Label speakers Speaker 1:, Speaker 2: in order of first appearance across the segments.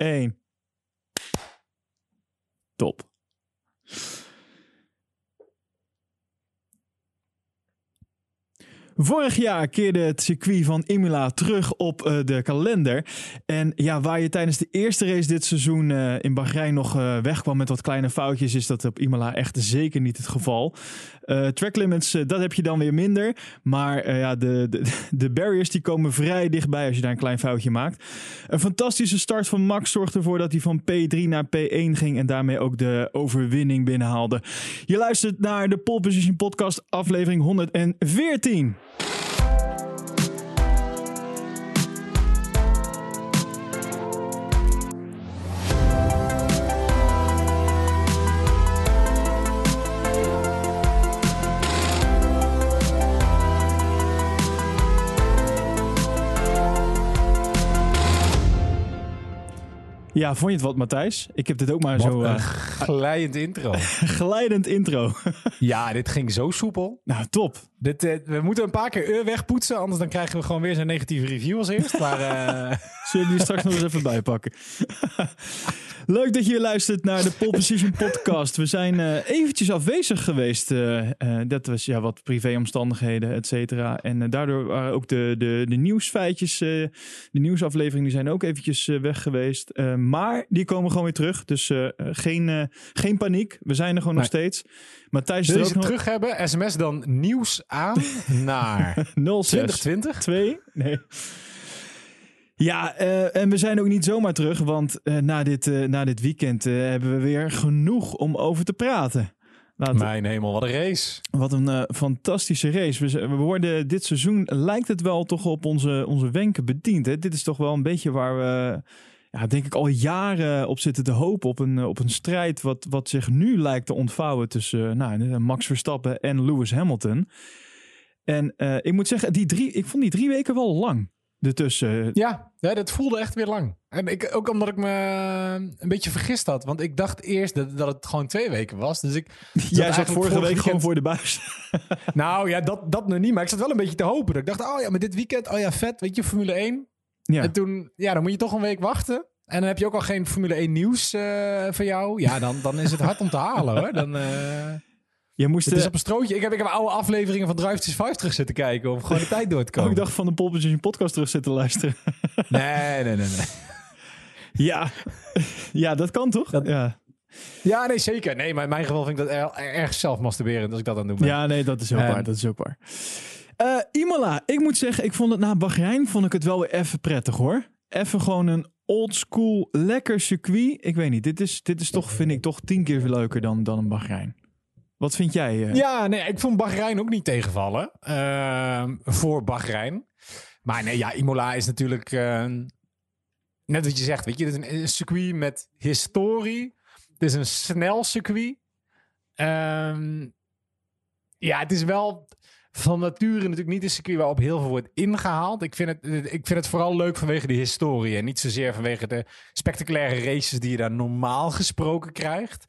Speaker 1: 1. Top. Vorig jaar keerde het circuit van Imola terug op uh, de kalender. En ja, waar je tijdens de eerste race dit seizoen uh, in Bahrein nog uh, wegkwam met wat kleine foutjes, is dat op Imola echt zeker niet het geval. track limits, dat heb je dan weer minder. Maar ja, de, de, de, barriers die komen vrij dichtbij als je daar een klein foutje maakt. Een fantastische start van Max zorgde ervoor dat hij van P3 naar P1 ging en daarmee ook de overwinning binnenhaalde. Je luistert naar de Pole Position Podcast, aflevering 114. Ja, vond je het wat, Matthijs? Ik heb dit ook maar zo...
Speaker 2: Uh, glijdend intro.
Speaker 1: glijdend intro.
Speaker 2: ja, dit ging zo soepel.
Speaker 1: Nou, top.
Speaker 2: Dit, uh, we moeten een paar keer wegpoetsen, anders dan krijgen we gewoon weer zo'n negatieve review als eerst. Maar.
Speaker 1: Zullen we die straks nog eens even bijpakken? Leuk dat je luistert naar de Pole Position podcast. We zijn uh, eventjes afwezig geweest. Uh, uh, dat was ja, wat privéomstandigheden, et cetera. En daardoor waren ook de, de, de nieuwsfeitjes, de nieuwsafleveringen, die zijn ook eventjes weg geweest. maar die komen gewoon weer terug. Dus geen, geen paniek. We zijn er gewoon nee. nog steeds.
Speaker 2: Matthijs Wil je ze nog... terug hebben? SMS dan nieuws aan naar 06 2020?
Speaker 1: 2? Nee. Ja, uh, en we zijn ook niet zomaar terug, want uh, na, dit, uh, na dit weekend hebben we weer genoeg om over te praten.
Speaker 2: Laten... Mijn hemel, wat een race.
Speaker 1: Wat een fantastische race. We, we, worden dit seizoen, lijkt het wel toch op onze, onze wenken bediend. Hè? Dit is toch wel een beetje waar we, ja, denk ik, al jaren op zitten te hopen. Op een, op een strijd wat, wat zich nu lijkt te ontvouwen tussen nou, Max Verstappen en Lewis Hamilton. En ik moet zeggen, die drie, ik vond die drie weken wel lang ertussen.
Speaker 2: Ja, ja, dat voelde echt weer lang. En ik, ook omdat ik me een beetje vergist had. Want ik dacht eerst dat, dat het gewoon twee weken was. Dus ik
Speaker 1: Jij zat vorige week gewoon voor de buis.
Speaker 2: nou ja, dat, dat nog niet. Maar ik zat wel een beetje te hopen. Ik dacht, oh ja, maar dit weekend, oh ja, vet. Weet je, Formule 1. Ja. En toen, ja, dan moet je toch een week wachten. En dan heb je ook al geen Formule 1 nieuws uh, van jou. Ja, dan, dan is het hard om te halen hoor. Dan... Uh... Je moest, het is op een strootje. Ik heb, ik heb oude afleveringen van Drive to 5 terug zitten kijken om gewoon de tijd door te komen.
Speaker 1: Oh, ik dacht van de Pole Position podcast terug zitten luisteren.
Speaker 2: nee, nee, nee, nee.
Speaker 1: Ja, ja dat kan toch? Dat, ja.
Speaker 2: ja, nee, zeker. Nee, maar in mijn geval vind ik dat er, erg zelf masturberend als ik dat aan doe.
Speaker 1: Ja, nee, dat is ook waar. Dat is ook waar. Uh, Imola, ik moet zeggen, ik vond het na Bahrein vond ik het wel weer even prettig hoor. Even gewoon een old school lekker circuit. Ik weet niet, dit is, dit is toch, vind ik, toch tien keer leuker dan, dan een Bahrein. Wat vind jij? Uh...
Speaker 2: Ja, nee, ik vond Bahrein ook niet tegenvallen. Uh, voor Bahrein. Maar nee, ja, Imola is natuurlijk... Uh, net wat je zegt, weet je. Het is een, circuit met historie. Het is een snel circuit. Ehm, ja, het is wel van nature natuurlijk niet een circuit waarop heel veel wordt ingehaald. Ik vind, het, ik vind het vooral leuk vanwege de historie. En niet zozeer vanwege de spectaculaire races die je daar normaal gesproken krijgt.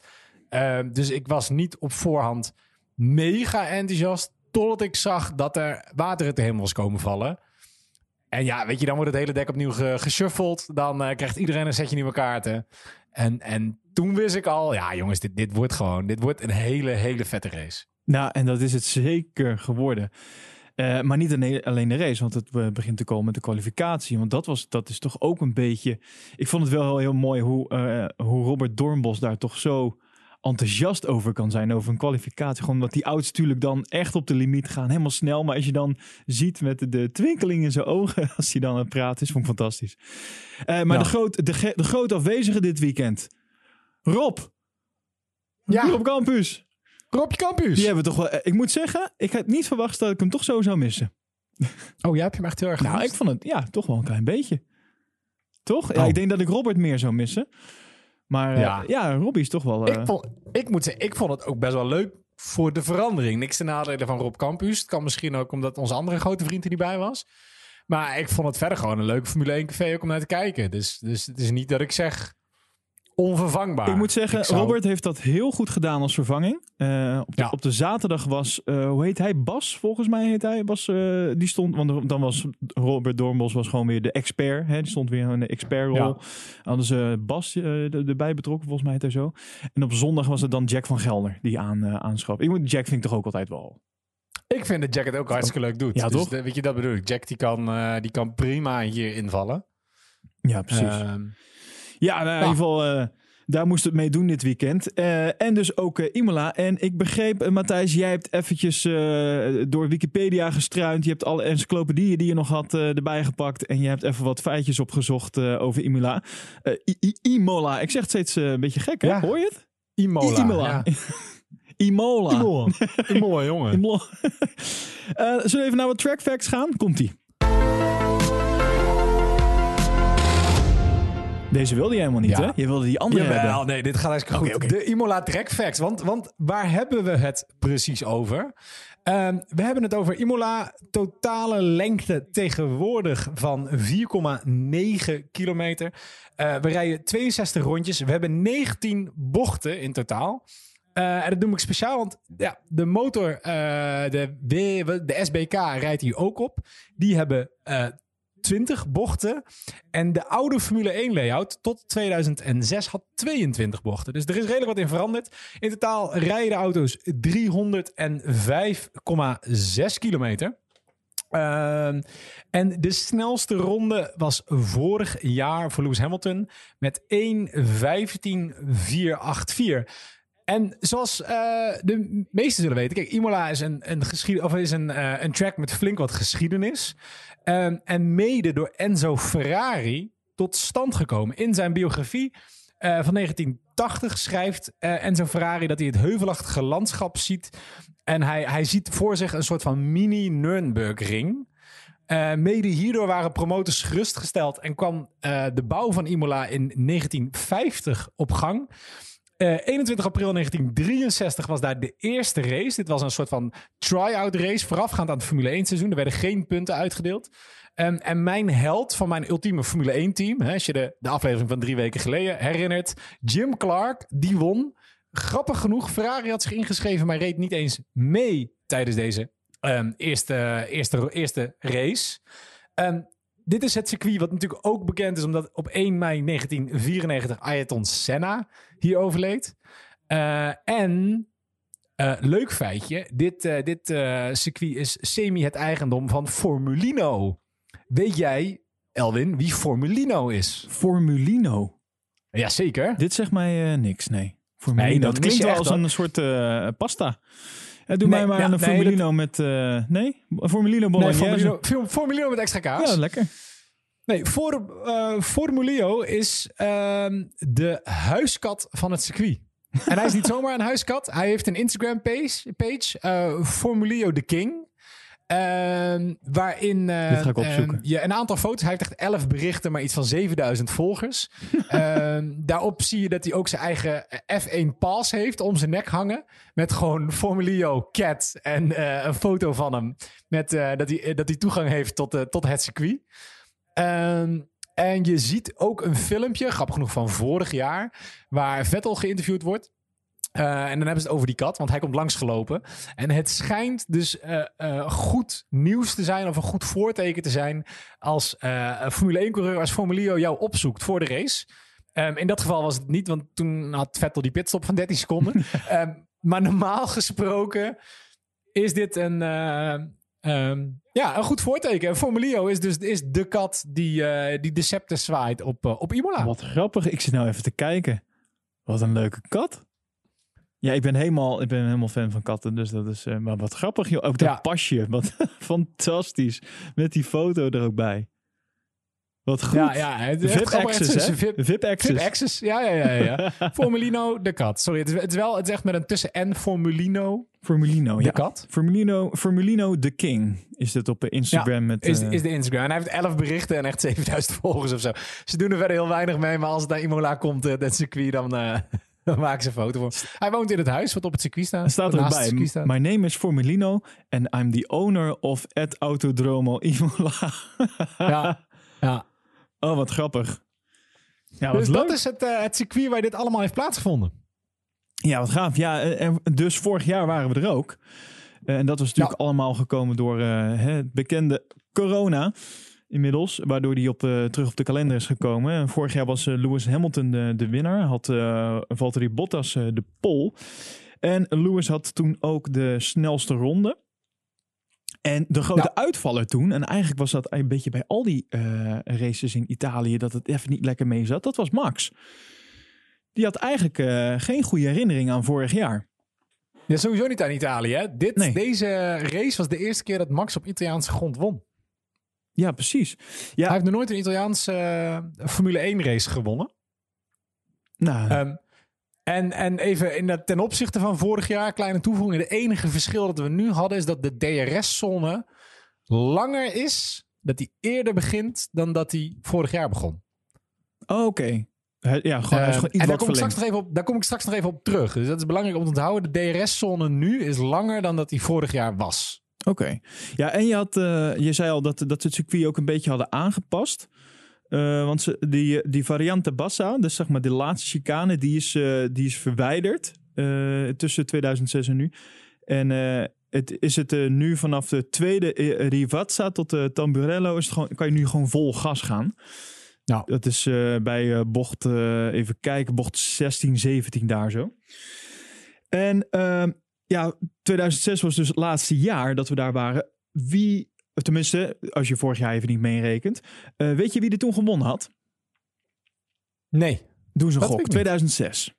Speaker 2: Ehm, dus ik was niet op voorhand mega enthousiast. Totdat ik zag dat er water uit de hemel was komen vallen. En ja, weet je, dan wordt het hele dek opnieuw geshuffeld. Dan uh, krijgt iedereen een setje nieuwe kaarten. En, en toen wist ik al, ja jongens, dit, dit wordt gewoon, dit wordt een hele, hele vette race.
Speaker 1: Nou, en dat is het zeker geworden. Uh, maar niet alleen de race, want het uh, begint te komen met de kwalificatie. Want dat, was, dat is toch ook een beetje. Ik vond het wel heel, mooi hoe, hoe Robert Dornbos daar toch zo enthousiast over kan zijn over een kwalificatie. Gewoon omdat die auto's natuurlijk dan echt op de limiet gaan. Helemaal snel. Maar als je dan ziet met de, twinkeling in zijn ogen als hij dan aan het praten is, vond ik fantastisch. Uh, maar de, groot, de, de groot afwezige dit weekend. Rob. Ja. Rob Campus.
Speaker 2: Rob Campus.
Speaker 1: Die hebben we toch wel... Eh, ik moet zeggen, ik had niet verwacht dat ik hem toch zo zou missen.
Speaker 2: Oh, jij hebt hem echt heel erg
Speaker 1: Nou, ik vond het ja, toch wel een klein beetje. Toch? Ja, oh. ik denk dat ik Robert meer zou missen. Maar ja, uh, ja Robbie is toch wel...
Speaker 2: Uh... Ik, vond, ik moet zeggen, ik vond het ook best wel leuk voor de verandering. Niks te nadelen van Rob Campus. Het kan misschien ook omdat onze andere grote vriend er niet bij was. Maar ik vond het verder gewoon een leuke Formule 1 café ook om naar te kijken. Dus, dus het is niet dat ik zeg onvervangbaar.
Speaker 1: Ik moet zeggen,
Speaker 2: Ik zou-
Speaker 1: Robert heeft dat heel goed gedaan als vervanging. Eh, op, de,
Speaker 2: Ja.
Speaker 1: op de zaterdag was, eh, hoe heet hij? Bas, volgens mij heet hij. Bas, eh, die stond, want dan was Robert Doornbos was gewoon weer de expert. Hè? Die stond weer in de expertrol.
Speaker 2: Ja.
Speaker 1: Hadden ze Bas erbij betrokken, volgens mij heet hij zo. En op zondag was het dan Jack van Gelder die aan, aanschaf. Ik moet, Jack vind ik toch ook altijd wel.
Speaker 2: Ik vind dat Jack het ook hartstikke leuk doet.
Speaker 1: Ja,
Speaker 2: dus
Speaker 1: toch?
Speaker 2: de- weet je, dat bedoel ik. Jack die kan, eh, die kan prima hier invallen.
Speaker 1: Ja, precies.
Speaker 2: Ehm,
Speaker 1: Ja, nou, in ieder geval, eh, daar moest het mee doen dit weekend. Eh, en dus ook eh, Imola. En ik begreep, Matthijs, jij hebt eventjes eh, door Wikipedia gestruind. Je hebt alle encyclopedieën die je nog had eh, erbij gepakt. En je hebt even wat feitjes opgezocht eh, over Imola. Eh, I- I- Imola, ik zeg het steeds een beetje gek, hè?
Speaker 2: Ja.
Speaker 1: Hoor je het?
Speaker 2: Imola.
Speaker 1: I- Imola.
Speaker 2: ja.
Speaker 1: Imola.
Speaker 2: Imola. Imola, jongen.
Speaker 1: Imola. Eh, zullen we even naar wat track facts gaan? Komt-ie. Deze wilde je helemaal niet,
Speaker 2: Ja.
Speaker 1: hè? Je wilde die andere
Speaker 2: Jawel,
Speaker 1: hebben.
Speaker 2: nee, dit gaat hartstikke
Speaker 1: Oké,
Speaker 2: goed. De Imola Track Facts. Want, want waar hebben we het precies over? Ehm, we hebben het over Imola. Totale lengte tegenwoordig van 4,9 kilometer. Eh, we rijden 62 rondjes. We hebben 19 bochten in totaal. Eh, en dat doe ik speciaal, want ja, de motor, eh, de, de, de SBK rijdt hier ook op. Die hebben eh 20 bochten. En de oude Formule 1 layout tot 2006 had 22 bochten. Dus er is redelijk wat in veranderd. In totaal rijden de auto's 305,6 kilometer. Ehm, en de snelste ronde was vorig jaar voor Lewis Hamilton met 1.15.484. En zoals eh, de meesten zullen weten, kijk, Imola is een, een, geschied, of is een, eh, een track met flink wat geschiedenis. Ehm, en mede door Enzo Ferrari tot stand gekomen. In zijn biografie eh, van 1980 schrijft Enzo Ferrari dat hij het heuvelachtige landschap ziet. En hij, hij ziet voor zich een soort van mini-Nürnbergring. Mede hierdoor waren promotors gerustgesteld en kwam de bouw van Imola in 1950 op gang. Eh, 21 april 1963 was daar de eerste race. Dit was een soort van try-out race voorafgaand aan het Formule 1 seizoen. Er werden geen punten uitgedeeld. Ehm, en mijn held van mijn ultieme Formule 1 team, hè, als je de, de aflevering van drie weken geleden herinnert, Jim Clark, die won. Grappig genoeg, Ferrari had zich ingeschreven, maar reed niet eens mee tijdens deze ehm, eerste, eerste, eerste race. Ehm, dit is het circuit wat natuurlijk ook bekend is omdat op 1 mei 1994 Ayrton Senna hier overleed. Eh, en eh, leuk feitje, dit, eh, dit circuit is semi het eigendom van Formulino. Weet jij, Elwin, wie Formulino is?
Speaker 1: Formulino.
Speaker 2: Jazeker.
Speaker 1: Dit zegt mij niks, nee. Formulino.
Speaker 2: Nee, dat
Speaker 1: klinkt wel als een soort pasta. Doe
Speaker 2: Nee,
Speaker 1: mij maar
Speaker 2: ja,
Speaker 1: een
Speaker 2: nee,
Speaker 1: Formulino met... eh, nee? Formulino
Speaker 2: Nee,
Speaker 1: bolognese.
Speaker 2: Formulino, Form- Formulino met extra kaas.
Speaker 1: Ja, lekker.
Speaker 2: Nee, voor, eh, Formulio is ehm, de huiskat van het circuit. En hij is niet zomaar een huiskat. Hij heeft een Instagram page, page eh, Formulio the King. Ehm, waarin eh, ehm, je een aantal foto's. Hij heeft echt 11 berichten, maar iets van 7000 volgers. Ehm, daarop zie je dat hij ook zijn eigen F1 pass heeft om zijn nek hangen. Met gewoon Formulio Cat en eh, een foto van hem. Met, eh, dat, hij, dat hij toegang heeft tot, eh, tot het circuit. Ehm, en je ziet ook een filmpje, grappig genoeg van vorig jaar, waar Vettel geïnterviewd wordt. Eh, en dan hebben ze het over die kat, want hij komt langsgelopen. En het schijnt dus eh, eh, goed nieuws te zijn, of een goed voorteken te zijn, als Formule 1-coureur als Formulio jou opzoekt voor de race. Ehm, in dat geval was het niet, want toen had Vettel die pitstop van 13 seconden. Ehm, maar normaal gesproken is dit een, eh, ehm, ja, een goed voorteken. En Formulio is dus is de kat die, die de scepter zwaait op, op Imola.
Speaker 1: Wat grappig. Ik zit nou even te kijken. Wat een leuke kat. Ja, ik ben helemaal, ik ben helemaal fan van katten. Dus dat is... eh, maar wat grappig, joh. Ook dat
Speaker 2: Ja.
Speaker 1: pasje. Wat fantastisch. Met die foto er ook bij. Wat goed.
Speaker 2: Ja, ja. Het
Speaker 1: VIP.
Speaker 2: Het
Speaker 1: access, hè?
Speaker 2: VIP,
Speaker 1: VIP access.
Speaker 2: VIP access. Ja, ja, ja. ja. Formulino de kat. Sorry, het is, het is wel het is echt met een tussen en Formulino
Speaker 1: Formulino,
Speaker 2: de
Speaker 1: ja.
Speaker 2: kat.
Speaker 1: Formulino, Formulino the King is dit op Instagram. met,
Speaker 2: Is,
Speaker 1: eh,
Speaker 2: is de Instagram. En hij heeft 11 berichten en echt 7000 volgers of zo. Ze doen er verder heel weinig mee, maar als het naar Imola komt, eh, dat circuit, dan, dan maken ze een foto voor. Hij woont in het huis wat op het circuit staat.
Speaker 1: Er staat
Speaker 2: het
Speaker 1: erbij.
Speaker 2: staat.
Speaker 1: My name is Formulino and I'm the owner of at Autodromo Imola.
Speaker 2: Ja, ja.
Speaker 1: oh, wat grappig. Ja, wat
Speaker 2: dus
Speaker 1: leuk.
Speaker 2: dat is het, eh, het circuit waar dit allemaal heeft plaatsgevonden.
Speaker 1: Ja, wat gaaf. Ja, eh, en dus vorig jaar waren we er ook. Eh, en dat was natuurlijk allemaal gekomen door het bekende corona inmiddels. Waardoor die op, terug op de kalender is gekomen. En vorig jaar was eh, Lewis Hamilton de, de winnaar. Had eh Valtteri Bottas eh, de pole. En Lewis had toen ook de snelste ronde. En de grote
Speaker 2: Ja.
Speaker 1: uitvaller toen, en eigenlijk was dat een beetje bij al die races in Italië, dat het even niet lekker mee zat, dat was Max. Die had eigenlijk geen goede herinnering aan vorig jaar.
Speaker 2: Ja, sowieso niet aan Italië. Hè? Dit,
Speaker 1: Nee.
Speaker 2: Deze race was de eerste keer dat Max op Italiaanse grond won.
Speaker 1: Ja, precies. Ja,
Speaker 2: Hij heeft nog nooit een Italiaanse eh, Formule 1 race gewonnen.
Speaker 1: nou,
Speaker 2: Ehm, en, en even in dat, ten opzichte van vorig jaar, kleine toevoeging. Het enige verschil dat we nu hadden is dat de DRS-zone langer is. Dat die eerder begint dan dat die vorig jaar begon.
Speaker 1: oh, oké. Ja, gewoon, is
Speaker 2: Ehm,
Speaker 1: gewoon iets
Speaker 2: en daar kom, ik straks nog even op, daar kom ik straks nog even op terug. Dus dat is belangrijk om te onthouden. De DRS-zone nu is langer dan dat die vorig jaar was.
Speaker 1: Oké. Ja, en je, had, eh, je zei al dat, dat ze het circuit ook een beetje hadden aangepast. Eh, want ze, die, die variante Bassa, dus zeg maar de laatste chicane, die is, eh, die is verwijderd tussen 2006 en nu. En het, is het nu vanaf de tweede Rivazza tot de Tamburello, is het gewoon, kan je nu gewoon vol gas gaan.
Speaker 2: Nou.
Speaker 1: Dat is bij bocht, even kijken, bocht 16, 17 daar zo. En ehm, ja, 2006 was dus het laatste jaar dat we daar waren. Wie, tenminste, als je vorig jaar even niet meerekent. eh, weet je wie er toen gewonnen had?
Speaker 2: Nee.
Speaker 1: Doe ze een gok.
Speaker 2: weet ik niet.
Speaker 1: 2006.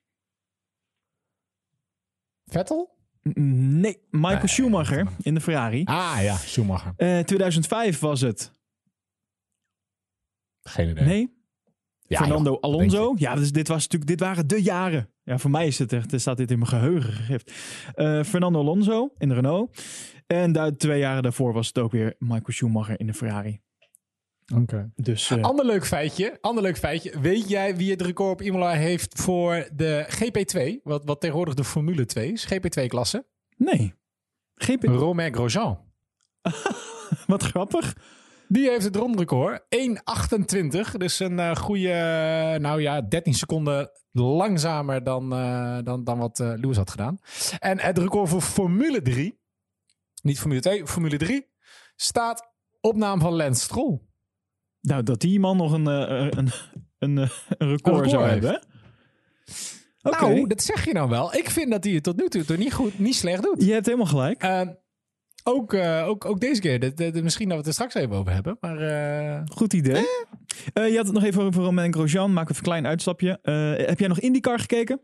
Speaker 2: Vettel?
Speaker 1: Nee, Michael
Speaker 2: Nee,
Speaker 1: Schumacher in de Ferrari.
Speaker 2: Ah ja, Schumacher.
Speaker 1: Eh 2005 was het.
Speaker 2: Geen idee.
Speaker 1: Nee,
Speaker 2: Ja,
Speaker 1: Fernando
Speaker 2: joh,
Speaker 1: Alonso. Ja, dus dit, was natuurlijk, dit waren de jaren. Ja, voor mij is het echt, staat dit in mijn geheugen gegrift. Eh, Fernando Alonso in de Renault. En daar, twee jaren daarvoor was het ook weer Michael Schumacher in de Ferrari.
Speaker 2: Oké.
Speaker 1: Dus eh,
Speaker 2: Ander leuk feitje. Ander leuk feitje. Weet jij wie het record op Imola heeft voor de GP2? Wat, wat tegenwoordig de Formule 2 is. GP2-klasse.
Speaker 1: nee. GP,
Speaker 2: Romain Grosjean.
Speaker 1: wat grappig.
Speaker 2: Die heeft het rondrecord. 1.28. Dus een eh, goede, nou ja, 13 seconden langzamer dan, eh, dan, dan wat eh, Lewis had gedaan. En het record voor Formule 3, niet Formule 2, Formule 3, staat op naam van Lance Stroll.
Speaker 1: Nou, dat die man nog een, eh, een, een, eh, een record,
Speaker 2: record
Speaker 1: zou
Speaker 2: heeft.
Speaker 1: hebben.
Speaker 2: Nou, dat zeg je nou wel. Ik vind dat hij het tot nu toe toch niet goed, niet slecht doet.
Speaker 1: je hebt helemaal gelijk.
Speaker 2: Eh, ook, eh, ook, ook deze keer. De, de- de- misschien dat we het er straks even over hebben. Maar eh,
Speaker 1: Goed idee. Eh, je had het nog even over Romain Grosjean. Maak even een klein uitstapje. Eh, heb jij nog IndyCar gekeken?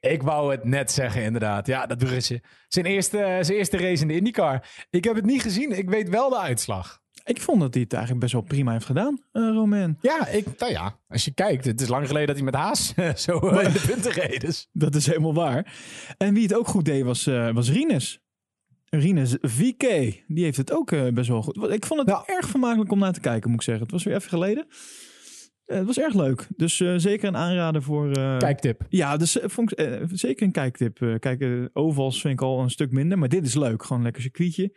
Speaker 2: Ik wou het net zeggen, inderdaad. Ja, dat bruggetje. Zijn eerste, zijn eerste race in de IndyCar. Ik heb het niet gezien. Ik weet wel de uitslag.
Speaker 1: Ik vond dat hij het eigenlijk best wel prima heeft gedaan, eh Romain.
Speaker 2: Ja, ik, nou ja, als je kijkt. Het is lang geleden dat hij met Haas zo eh, in de punten reed. Dus.
Speaker 1: Dat is helemaal waar. En wie het ook goed deed was, eh was Rines. Rines VK. Die heeft het ook eh, best wel goed. Ik vond het
Speaker 2: Ja.
Speaker 1: erg vermakelijk om naar te kijken, moet ik zeggen. Het was weer even geleden. Eh, het was erg leuk. Dus eh, zeker een aanrader voor...
Speaker 2: Kijktip.
Speaker 1: Ja, dus vond ik, zeker een kijktip. Kijk, eh, ovals vind ik al een stuk minder. Maar dit is leuk. Gewoon een lekker circuitje.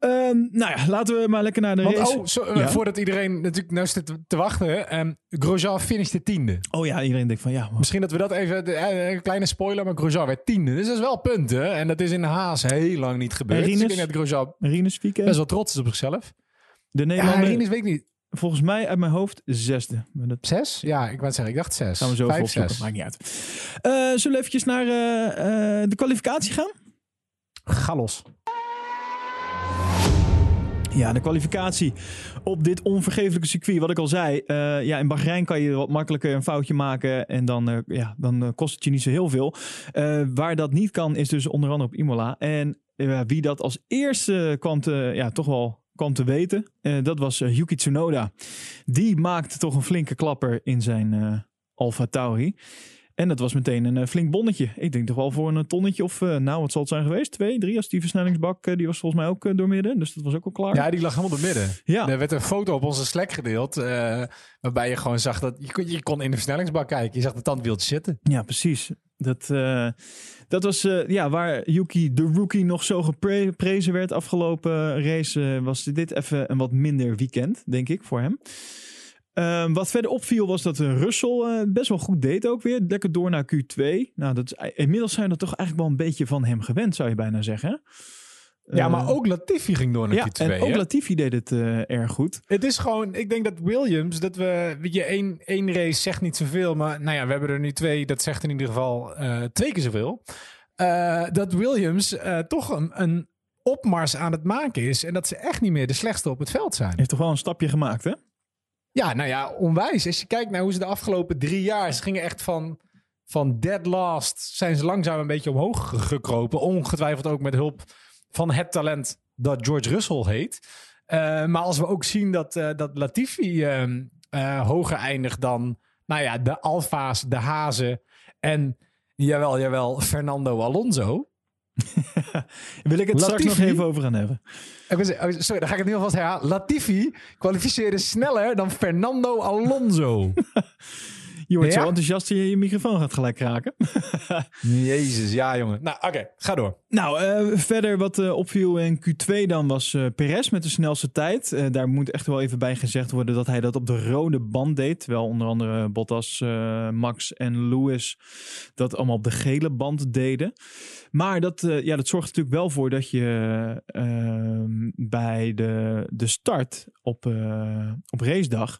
Speaker 1: Ehm, nou ja, laten we maar lekker naar de
Speaker 2: Want,
Speaker 1: race.
Speaker 2: oh, zo, eh,
Speaker 1: Ja.
Speaker 2: voordat iedereen natuurlijk nou zit te, te wachten. ehm Grosjean finishte tiende.
Speaker 1: Oh ja, iedereen denkt van ja, maar-
Speaker 2: Misschien dat we dat even... de- eh, Een kleine spoiler, maar Grosjean werd tiende. Dus dat is wel punten. En dat is in Haas heel lang niet gebeurd. Dus ik denk dat Grosjean best wel trots is op zichzelf.
Speaker 1: De
Speaker 2: Ja,
Speaker 1: Nederlander,
Speaker 2: Rinus weet ik niet.
Speaker 1: volgens mij uit mijn hoofd zesde. Maar dat
Speaker 2: Zes? Ja, ik wou zeggen, ik dacht zes.
Speaker 1: gaan we zo
Speaker 2: Vijf,
Speaker 1: opzoeken.
Speaker 2: zes.
Speaker 1: Maakt niet uit. Eh, zullen we eventjes naar eh, eh, de kwalificatie gaan?
Speaker 2: Ga los.
Speaker 1: Ja, de kwalificatie op dit onvergeeflijke circuit. Wat ik al zei, eh, ja, in Bahrein kan je wat makkelijker een foutje maken. En dan, eh, ja, dan eh, kost het je niet zo heel veel. Waar dat niet kan, is dus onder andere op Imola. En wie dat als eerste kwam te, ja, toch wel kwam te weten, dat was Yuki Tsunoda. Die maakte toch een flinke klapper in zijn Alfa Tauri. En dat was meteen een eh, flink bonnetje. Ik denk toch wel voor een tonnetje of, eh, nou wat zal het zijn geweest? Twee, drie, als die versnellingsbak, eh, die was volgens mij ook eh, doormidden. Dus dat was ook al klaar.
Speaker 2: Ja, die lag helemaal door midden.
Speaker 1: Ja.
Speaker 2: Er werd een foto op onze Slack gedeeld. eh, waarbij je gewoon zag dat je kon, je kon in de versnellingsbak kijken. Je zag de tandwieltje zitten.
Speaker 1: Ja, precies. Dat, eh, dat was eh, ja, waar Yuki de rookie nog zo geprezen werd afgelopen race. eh, was dit even een wat minder weekend, denk ik, voor hem. Ehm, wat verder opviel was dat uh, Russell uh, best wel goed deed ook weer. Lekker door naar Q2. Nou, dat is, inmiddels zijn we toch eigenlijk wel een beetje van hem gewend, zou je bijna zeggen.
Speaker 2: Ja, maar ook Latifi ging door naar
Speaker 1: ja,
Speaker 2: Q2.
Speaker 1: En ook? Latifi deed het uh, erg goed.
Speaker 2: Het is gewoon, ik denk dat Williams, dat we, weet je, één, één race zegt niet zoveel, maar nou ja, we hebben er nu twee, dat zegt in ieder geval twee keer zoveel. Dat Williams toch een, een opmars aan het maken is en dat ze echt niet meer de slechtste op het veld zijn.
Speaker 1: Heeft toch wel een stapje gemaakt, hè?
Speaker 2: Ja, nou ja, onwijs. Als je kijkt naar hoe ze de afgelopen drie jaar, ze gingen echt van, van dead last, zijn ze langzaam een beetje omhoog gekropen. Ongetwijfeld ook met hulp van het talent dat George Russell heet. Uh, maar als we ook zien dat, uh, dat Latifi uh, hoger eindigt dan nou ja, de Alfa's, de Hazen en jawel, jawel, Fernando Alonso.
Speaker 1: Wil ik het Latifi, straks nog even over gaan hebben.
Speaker 2: Sorry, dan ga ik het nu alvast herhalen. Latifi kwalificeerde sneller dan Fernando Alonso.
Speaker 1: Je wordt ja? zo enthousiast dat je je microfoon gaat gelijk kraken.
Speaker 2: Jezus, ja jongen. Nou, oké, okay, ga door.
Speaker 1: Nou, uh, verder wat uh, opviel in Q2 dan was uh, Perez met de snelste tijd. daar moet echt wel even bij gezegd worden dat hij dat op de rode band deed. Terwijl onder andere Bottas, Max en Lewis dat allemaal op de gele band deden. Maar dat, ja, dat zorgt natuurlijk wel voor dat je bij de, de start op, op racedag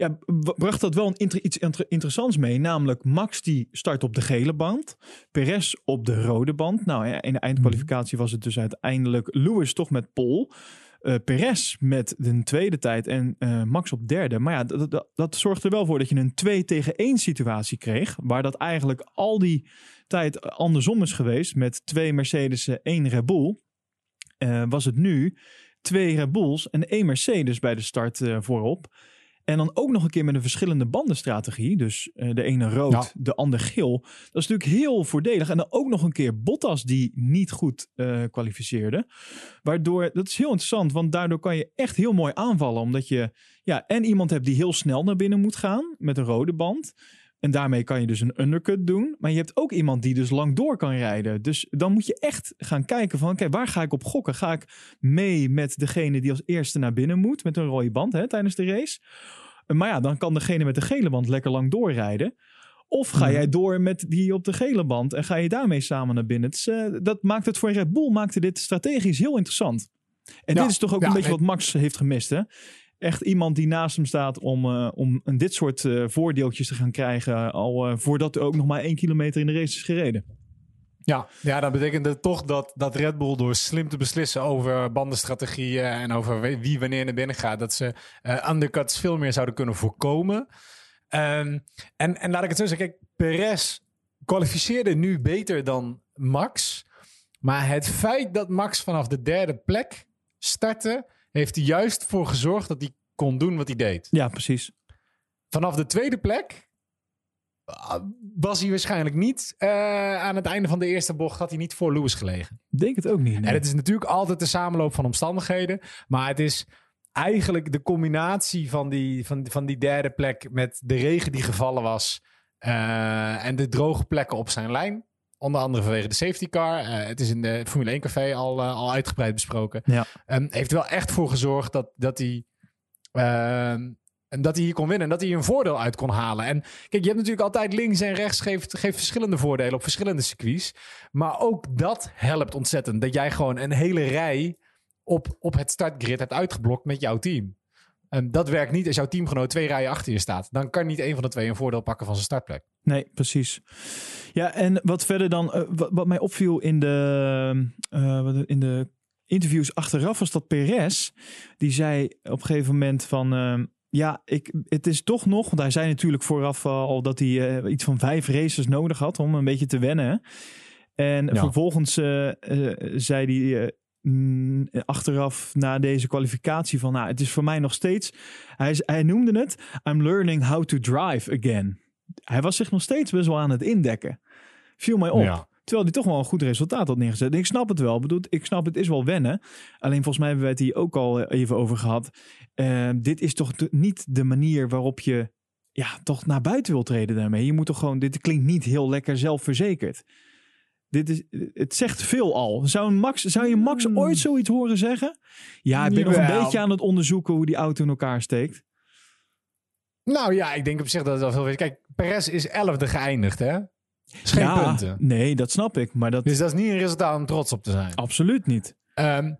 Speaker 1: ja, bracht dat wel een inter iets inter interessants mee. Namelijk Max die start op de gele band. Perez op de rode band. Nou ja, in de eindkwalificatie was het dus uiteindelijk Lewis toch met pole. Uh, Perez met de tweede tijd en uh, Max op derde. Maar ja, dat, dat, er wel voor dat je een 2 tegen 1 situatie kreeg. Waar dat eigenlijk al die tijd andersom is geweest. Met twee Mercedes, één Red Bull. Uh, was het nu twee Red Bulls en één Mercedes bij de start voorop. En dan ook nog een keer met een verschillende bandenstrategie. Dus uh, de ene rood, ja. de ander geel. Dat is natuurlijk heel voordelig. En dan ook nog een keer Bottas die niet goed uh, kwalificeerde. Waardoor, dat is heel interessant, want daardoor kan je echt heel mooi aanvallen. Omdat je ja, en iemand hebt die heel snel naar binnen moet gaan met een rode band. En daarmee kan je dus een undercut doen. Maar je hebt ook iemand die dus lang door kan rijden. Dus dan moet je echt gaan kijken van... oké, waar ga ik op gokken? Ga ik mee met degene die als eerste naar binnen moet... met een rode band hè, tijdens de race? Maar ja, dan kan degene met de gele band lekker lang doorrijden. Of ga jij door met die op de gele band en ga je daarmee samen naar binnen? Is, uh, dat maakt het voor Red Bull maakte dit strategisch heel interessant. En ja, dit is toch ook ja, een beetje wat Max heeft gemist, hè? Echt iemand die naast hem staat om, uh, om dit soort uh, voordeeltjes te gaan krijgen. Al voordat er ook nog maar één kilometer in de race is gereden.
Speaker 2: Ja, ja, dat betekende toch dat, dat Red Bull door slim te beslissen over bandenstrategieën en over wie wanneer naar binnen gaat, dat ze undercuts veel meer zouden kunnen voorkomen. Um, en, en laat ik het zo zeggen, kijk, Perez kwalificeerde nu beter dan Max. Maar het feit dat Max vanaf de derde plek startte, heeft er juist voor gezorgd dat hij kon doen wat hij deed.
Speaker 1: Ja, precies.
Speaker 2: Vanaf de tweede plek was hij waarschijnlijk niet uh, aan het einde van de eerste bocht had hij niet voor Lewis gelegen.
Speaker 1: Denk het ook niet. Nee.
Speaker 2: En het is natuurlijk altijd de samenloop van omstandigheden, maar het is eigenlijk de combinatie van die, van, van die derde plek met de regen die gevallen was uh, en de droge plekken op zijn lijn. Onder andere vanwege de safety car. Uh, het is in de Formule 1 café al, al uitgebreid besproken.
Speaker 1: Ja.
Speaker 2: Um, heeft wel echt voor gezorgd dat, dat hij ehm, en dat hij hier kon winnen en dat hij een voordeel uit kon halen. En kijk, je hebt natuurlijk altijd links en rechts geeft, geeft verschillende voordelen op verschillende circuits. Maar ook dat helpt ontzettend. Dat jij gewoon een hele rij op, op het startgrid hebt uitgeblokt met jouw team. En dat werkt niet als jouw teamgenoot twee rijen achter je staat. Dan kan niet een van de twee een voordeel pakken van zijn startplek.
Speaker 1: Nee, precies. Ja, en wat verder dan, uh, wat, wat, mij opviel in de, uh, in de interviews achteraf was dat Perez, die zei op een gegeven moment van... Uh, ja, ik, het is toch nog, want hij zei natuurlijk vooraf al dat hij iets van vijf races nodig had om een beetje te wennen. En ja. vervolgens zei hij mm, achteraf na deze kwalificatie van, nou, het is voor mij nog steeds, hij, hij noemde het, I'm learning how to drive again. Hij was zich nog steeds best wel aan het indekken. Viel mij op. Ja. Terwijl hij toch wel een goed resultaat had neergezet. En ik snap het wel. Ik bedoel, ik snap het is wel wennen. Alleen volgens mij hebben we het hier ook al even over gehad. Uh, dit is toch niet de manier waarop je ja, toch naar buiten wil treden daarmee. Je moet toch gewoon, dit klinkt niet heel lekker zelfverzekerd. Dit is, het zegt veel al. Zou, Max, zou je Max
Speaker 2: Hmm.
Speaker 1: ooit zoiets horen zeggen? Ja, ik ben nog een beetje aan het onderzoeken hoe die auto in elkaar steekt.
Speaker 2: Nou ja, ik denk op zich dat het wel veel is. Kijk, Perez is elfde geëindigd, hè? Is geen
Speaker 1: Ja,
Speaker 2: punten.
Speaker 1: Nee, dat snap ik. Maar dat
Speaker 2: Dus dat is niet een resultaat om trots op te zijn.
Speaker 1: absoluut niet.
Speaker 2: Ehm,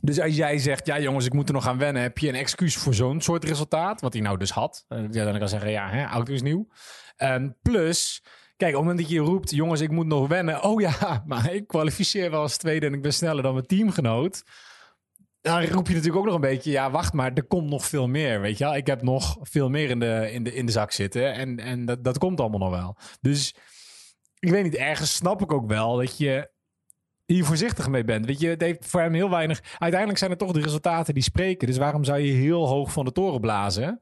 Speaker 2: dus als jij zegt, ja jongens, ik moet er nog aan wennen, heb je een excuus voor zo'n soort resultaat, wat hij nou dus had. Uh, ja, dan kan zeggen, ja, hè, auto is nieuw. Ehm, plus, kijk, op het moment dat je roept, jongens, ik moet nog wennen. Oh ja, maar ik kwalificeer wel als tweede en ik ben sneller dan mijn teamgenoot. Dan roep je natuurlijk ook nog een beetje, ja, wacht maar, er komt nog veel meer, weet je. Ik heb nog veel meer in de, in de, in de zak zitten en, en dat, dat komt allemaal nog wel. Dus ik weet niet, ergens snap ik ook wel dat je hier voorzichtig mee bent. Weet je, het heeft voor hem heel weinig. Uiteindelijk zijn het toch de resultaten die spreken. Dus waarom zou je heel hoog van de toren blazen?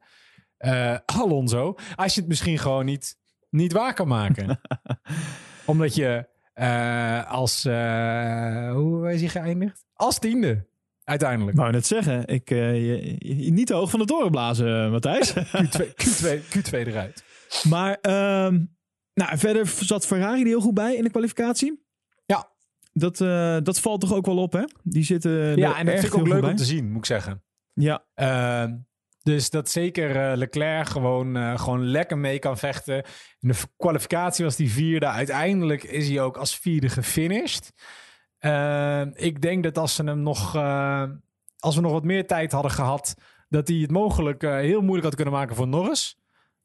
Speaker 2: Eh, Alonso, als je het misschien gewoon niet, niet waar kan maken. Omdat je eh, als. eh, hoe is hij geëindigd? Als tiende. Uiteindelijk.
Speaker 1: Wou net zeggen, ik, eh, je- je- niet te hoog van de toren blazen, Matthijs.
Speaker 2: Q2, Q2, Q2 eruit.
Speaker 1: maar ehm, nou, verder zat Ferrari er heel goed bij in de kwalificatie.
Speaker 2: Ja.
Speaker 1: Dat, dat valt toch ook wel op, hè? Die zitten
Speaker 2: Ja, en dat vind ik ook leuk om te zien, moet ik zeggen.
Speaker 1: Ja,
Speaker 2: Ehm, dus dat zeker eh, Leclerc gewoon, eh, gewoon lekker mee kan vechten. In de kwalificatie was hij vierde. Uiteindelijk is hij ook als vierde gefinished. Ehm, ik denk dat als ze hem nog, eh, als we nog wat meer tijd hadden gehad, dat hij het mogelijk eh, heel moeilijk had kunnen maken voor Norris.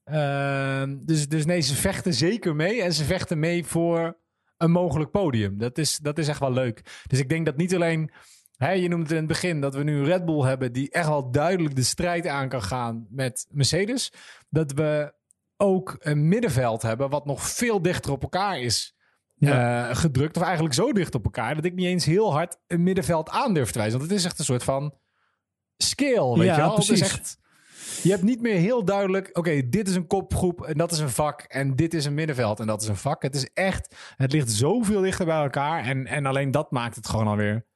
Speaker 2: Ehm, dus, dus nee, ze vechten zeker mee en ze vechten mee voor een mogelijk podium. Dat is, dat is echt wel leuk. Dus ik denk dat niet alleen Je noemde het in het begin dat we nu een Red Bull hebben die echt wel duidelijk de strijd aan kan gaan met Mercedes. Dat we ook een middenveld hebben wat nog veel dichter op elkaar is eh, gedrukt. Of eigenlijk zo dicht op elkaar dat ik niet eens heel hard een middenveld aan durf te wijzen. Want het is echt een soort van scale, weet
Speaker 1: Ja,
Speaker 2: je wel? Het is
Speaker 1: precies.
Speaker 2: echt... Je hebt niet meer heel duidelijk, oké, dit is een kopgroep en dat is een vak en dit is een middenveld en dat is een vak. Het is echt, het ligt zoveel dichter bij elkaar en, en alleen dat maakt het gewoon alweer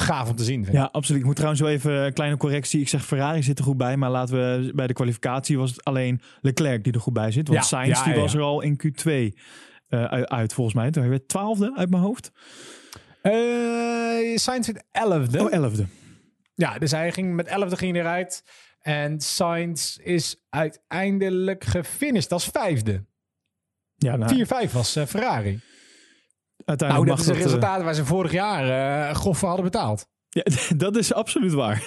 Speaker 2: gaaf om te zien.
Speaker 1: ja, absoluut. Ik moet trouwens wel even een kleine correctie. Ik zeg Ferrari zit er goed bij, maar laten we bij de kwalificatie was het alleen Leclerc die er goed bij zit. Want
Speaker 2: Ja,
Speaker 1: Sainz
Speaker 2: ja,
Speaker 1: die
Speaker 2: ja,
Speaker 1: was er al in Q2 eh, uit, uit, volgens mij. Toen hij werd twaalfde uit mijn hoofd.
Speaker 2: Eh Sainz werd 11e.
Speaker 1: Oh, elfde.
Speaker 2: Ja, dus hij ging met 11e ging hij eruit. En Sainz is uiteindelijk gefinished als vijfde.
Speaker 1: Ja, nou,
Speaker 2: 4-5 was eh, Ferrari.
Speaker 1: Uiteindelijk
Speaker 2: Nou, dat is
Speaker 1: eh,
Speaker 2: resultaat waar ze vorig jaar eh grof voor hadden betaald.
Speaker 1: Ja, dat is absoluut waar.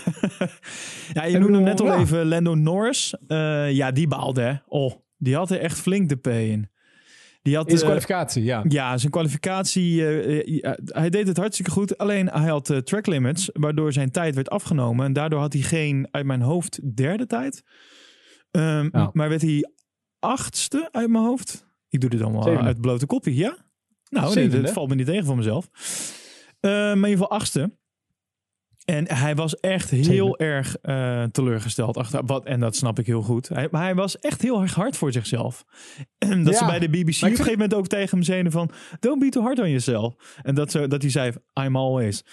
Speaker 1: ja, je noemde
Speaker 2: bedoel,
Speaker 1: net al even Lando Norris. Eh, ja, die baalde, hè. Oh, die had er echt flink de P in. Die had,
Speaker 2: In
Speaker 1: eh,
Speaker 2: kwalificatie, ja.
Speaker 1: ja, zijn kwalificatie, hij deed het hartstikke goed. Alleen hij had track limits, waardoor zijn tijd werd afgenomen. En daardoor had hij geen, uit mijn hoofd, derde tijd. Ehm. Maar werd hij achtste uit mijn hoofd. Ik doe dit allemaal
Speaker 2: Zevende.
Speaker 1: uit blote koppie, ja? Nou, nee, dat valt me niet tegen van mezelf. Eh, maar in ieder geval achtste. En hij was echt heel erg eh, teleurgesteld. Achter, wat, en dat snap ik heel goed. Hij, maar hij was echt heel erg hard voor zichzelf. En dat
Speaker 2: Ja,
Speaker 1: ze bij de BBC op een
Speaker 2: vind-
Speaker 1: gegeven moment ook tegen hem zeiden van... Don't be too hard on yourself. En dat, ze, dat hij zei, I'm always.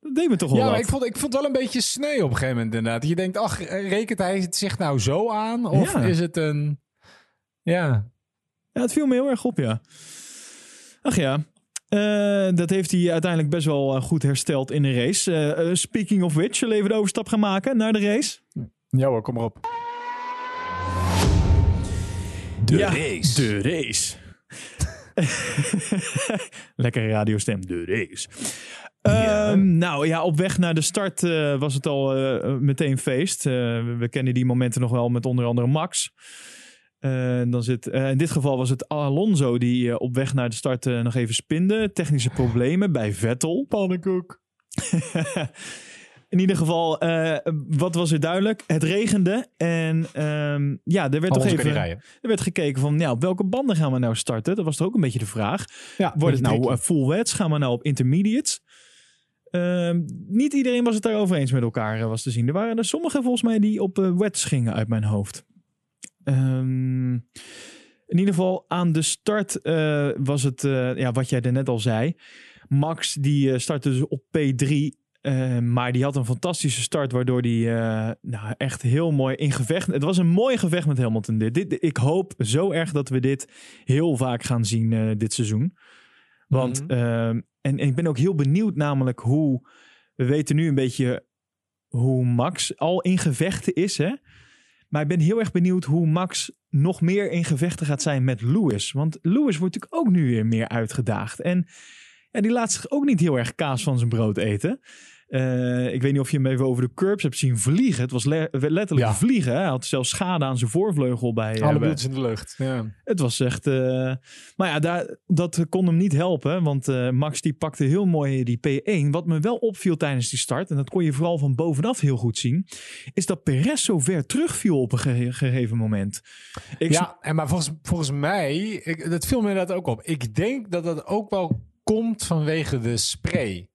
Speaker 1: Dat deed me toch wel
Speaker 2: Ja, ik vond, ik vond het wel een beetje sneu op een gegeven moment inderdaad. Je denkt, ach, rekent hij het zich nou zo aan? Of
Speaker 1: Ja.
Speaker 2: is het een... Ja,
Speaker 1: Ja, het viel me heel erg op, ja. Ach ja. Eh, dat heeft hij uiteindelijk best wel eh, goed hersteld in de race. Eh, speaking of which, zullen we even de overstap gaan maken naar de race?
Speaker 2: ja hoor, kom maar op.
Speaker 1: De race. De race. Lekkere radiostem. De race. Ehm, nou ja, op weg naar de start was het al meteen feest. Eh, we, we kennen die momenten nog wel met onder andere Max. Eh, dan zit, eh, in dit geval was het Alonso die eh, op weg naar de start eh, nog even spinde. Technische problemen bij Vettel.
Speaker 2: Pannenkoek.
Speaker 1: In ieder geval, wat was er duidelijk? Het regende en ehm, ja, er werd toch even er werd gekeken van, ja, op welke banden gaan we nou starten? Dat was toch ook een beetje de vraag.
Speaker 2: Ja,
Speaker 1: Wordt het nou full wets? Gaan we nou op intermediates? Ehm, niet iedereen was het daarover eens met elkaar, was te zien. Er waren er sommigen volgens mij die op wets gingen uit mijn hoofd. Ehm, in ieder geval aan de start eh, was het, eh, ja, wat jij er net al zei. Max die eh, startte dus op P3. eh, maar die had een fantastische start, waardoor die nou, echt heel mooi in gevecht. Het was een mooi gevecht met Hamilton. Dit, dit, ik hoop zo erg dat we dit heel vaak gaan zien dit seizoen. Want,
Speaker 2: Mhm.
Speaker 1: ehm, en, en ik ben ook heel benieuwd namelijk hoe, we weten nu een beetje hoe Max al in gevechten is. Hè? Maar ik ben heel erg benieuwd hoe Max nog meer in gevechten gaat zijn met Lewis. Want Lewis wordt natuurlijk ook nu weer meer uitgedaagd. En ja, die laat zich ook niet heel erg kaas van zijn brood eten. Uh, ik weet niet of je hem even over de curbs hebt zien vliegen. Het was le letterlijk
Speaker 2: Ja.
Speaker 1: vliegen. Hè? Hij had zelfs schade aan zijn voorvleugel bij. eh,
Speaker 2: Alle
Speaker 1: bij-
Speaker 2: in de lucht. Ja.
Speaker 1: het was echt. eh, Maar ja, daar, dat kon hem niet helpen. Want eh, Max die pakte heel mooi die P1. Wat me wel opviel tijdens die start. En dat kon je vooral van bovenaf heel goed zien. Is dat Perez zo ver terugviel op een ge- gegeven moment. Ik
Speaker 2: Ja, en maar volgens, volgens mij, ik, dat viel me inderdaad ook op. Ik denk dat dat ook wel komt vanwege de spray.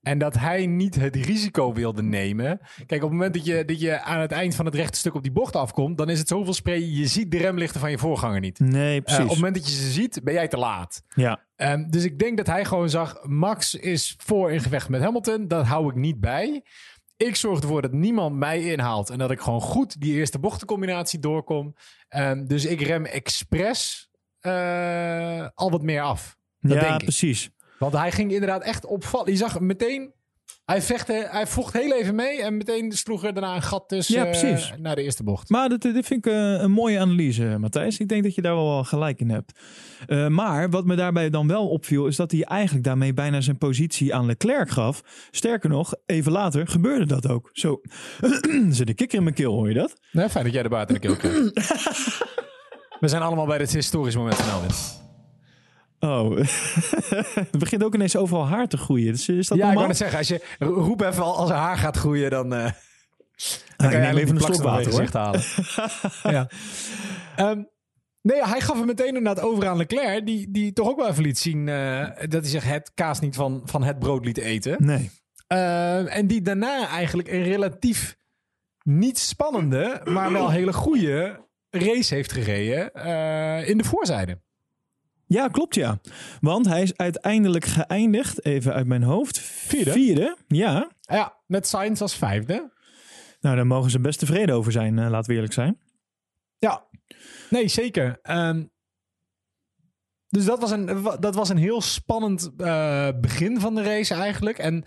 Speaker 2: En dat hij niet het risico wilde nemen. Kijk, op het moment dat je, dat je aan het eind van het rechte stuk op die bocht afkomt, dan is het zoveel spray. Je ziet de remlichten van je voorganger niet.
Speaker 1: Nee,
Speaker 2: Eh,
Speaker 1: precies.
Speaker 2: op het moment dat je ze ziet, ben jij te laat.
Speaker 1: Ja,
Speaker 2: Ehm, dus ik denk dat hij gewoon zag, Max is voor in gevecht met Hamilton. Dat hou ik niet bij. Ik zorg ervoor dat niemand mij inhaalt. En dat ik gewoon goed die eerste bochtencombinatie doorkom. Ehm, dus ik rem expres eh, al wat meer af. Dat
Speaker 1: ja
Speaker 2: denk ik.
Speaker 1: precies.
Speaker 2: Want hij ging inderdaad echt opvallen. Je zag meteen... Hij, vechtte, hij vocht heel even mee. En meteen sloeg er daarna een gat tussen
Speaker 1: Ja, precies.
Speaker 2: eh, naar de eerste bocht.
Speaker 1: Maar dit, dit vind ik eh, een mooie analyse, Matthijs. Ik denk dat je daar wel gelijk in hebt. Eh, maar wat me daarbij dan wel opviel, is dat hij eigenlijk daarmee bijna zijn positie aan Leclerc gaf. Sterker nog, even later gebeurde dat ook. Zo, zit een kikker in mijn keel, hoor je dat?
Speaker 2: Nee, fijn dat jij de buiten de keel krijgt. We zijn allemaal bij dit historisch moment van Elwin.
Speaker 1: Oh, het begint ook ineens overal haar te groeien. Dus is dat
Speaker 2: Ja, ik wou net zeggen, als je ro- roep even al, als haar gaat groeien, dan, eh dan
Speaker 1: neem
Speaker 2: kan je
Speaker 1: even een slok water,
Speaker 2: halen. ja. Ehm, nee, hij gaf hem meteen inderdaad over aan Leclerc, die, die toch ook wel even liet zien eh, dat hij zich het kaas niet van, van het brood liet eten.
Speaker 1: Nee.
Speaker 2: Ehm, en die daarna eigenlijk een relatief niet spannende, maar wel hele goede race heeft gereden eh, in de voorzijde.
Speaker 1: Ja, klopt ja. Want hij is uiteindelijk geëindigd, even uit mijn hoofd.
Speaker 2: Vierde?
Speaker 1: Vierde, ja.
Speaker 2: Ja, met Sainz als vijfde.
Speaker 1: Nou, daar mogen ze best tevreden over zijn, eh, laten we eerlijk zijn.
Speaker 2: Ja, nee, zeker. Ehm, dus dat was een, dat was een heel spannend eh, begin van de race eigenlijk. En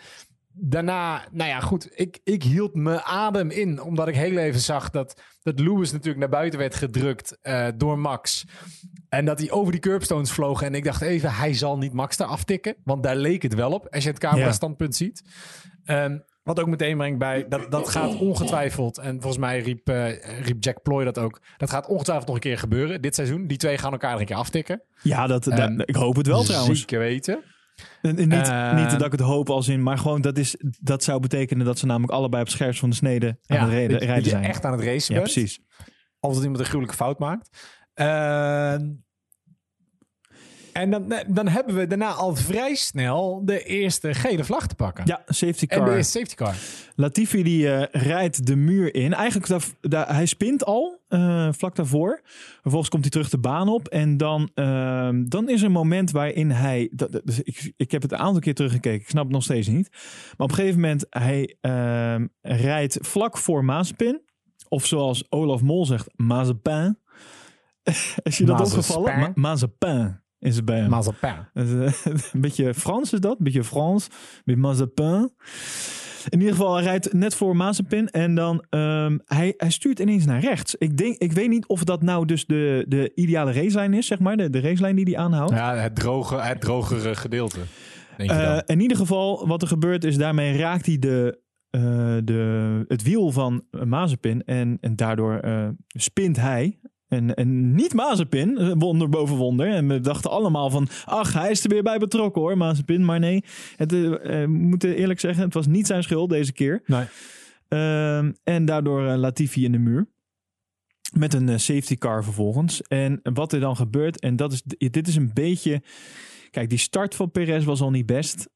Speaker 2: daarna, nou ja, goed, ik, ik hield mijn adem in. Omdat ik heel even zag dat, dat Lewis natuurlijk naar buiten werd gedrukt eh, door Max. En dat hij over die curbstones vloog. En ik dacht even, hij zal niet Max daar aftikken. Want daar leek het wel op, als je het camera-standpunt ziet. Ehm, wat ook meteen brengt bij, dat, dat gaat ongetwijfeld, en volgens mij riep, eh, riep Jack Ploy dat ook, dat gaat ongetwijfeld nog een keer gebeuren dit seizoen. Die twee gaan elkaar nog een keer aftikken.
Speaker 1: Ja, dat,
Speaker 2: Eh,
Speaker 1: dat- ik hoop het wel trouwens.
Speaker 2: Zeker weten.
Speaker 1: En- en Niet, niet dat ik het hoop als in, maar gewoon dat, is, dat zou betekenen dat ze namelijk allebei op het scherpst van de snede aan het rijden, rijden
Speaker 2: dat je
Speaker 1: zijn.
Speaker 2: echt aan het racen
Speaker 1: ja,
Speaker 2: bent.
Speaker 1: precies.
Speaker 2: Als iemand een gruwelijke fout maakt. Ehm, en dan, dan hebben we daarna al vrij snel de eerste gele vlag te pakken.
Speaker 1: Ja, safety
Speaker 2: en de
Speaker 1: car.
Speaker 2: eerste safety car.
Speaker 1: Latifi die eh, rijdt de muur in. Eigenlijk, daar, daar- hij spint al eh, vlak daarvoor. Vervolgens komt hij terug de baan op. En dan, ehm, dan is er een moment waarin hij... Dat, dat- dus ik, ik heb het een aantal keer teruggekeken. Ik snap het nog steeds niet. Maar op een gegeven moment, hij ehm, rijdt vlak voor Mazepin. Of zoals Olaf Mol zegt, Mazepin. is je dat
Speaker 2: Mazepin.
Speaker 1: opgevallen? Ma Mazepin is het bij hem.
Speaker 2: Mazepin.
Speaker 1: Is, eh, Een beetje Frans is dat. Een beetje Frans. Met Mazepin. In ieder geval, hij rijdt net voor Mazepin. En dan, ehm, hij, hij stuurt ineens naar rechts. Ik, denk, ik weet niet of dat nou dus de, de ideale racelijn is, zeg maar. De, de racelijn die hij aanhoudt.
Speaker 2: Ja, het, droge, het drogere gedeelte. Denk je
Speaker 1: Eh, in ieder geval, wat er gebeurt is, daarmee raakt hij de, eh, de, het wiel van Mazepin. En, en daardoor eh, spint hij. En, en niet Mazepin, eh, wonder boven wonder. En we dachten allemaal van, ach, hij is er weer bij betrokken hoor, Mazepin. Maar nee, het, eh, we moeten eerlijk zeggen, het was niet zijn schuld deze keer.
Speaker 2: Nee.
Speaker 1: Ehm, en daardoor Latifi in de muur. Met een safety car vervolgens. En wat er dan gebeurt, en dat is, dit is een beetje... Kijk, die start van Perez was al niet best.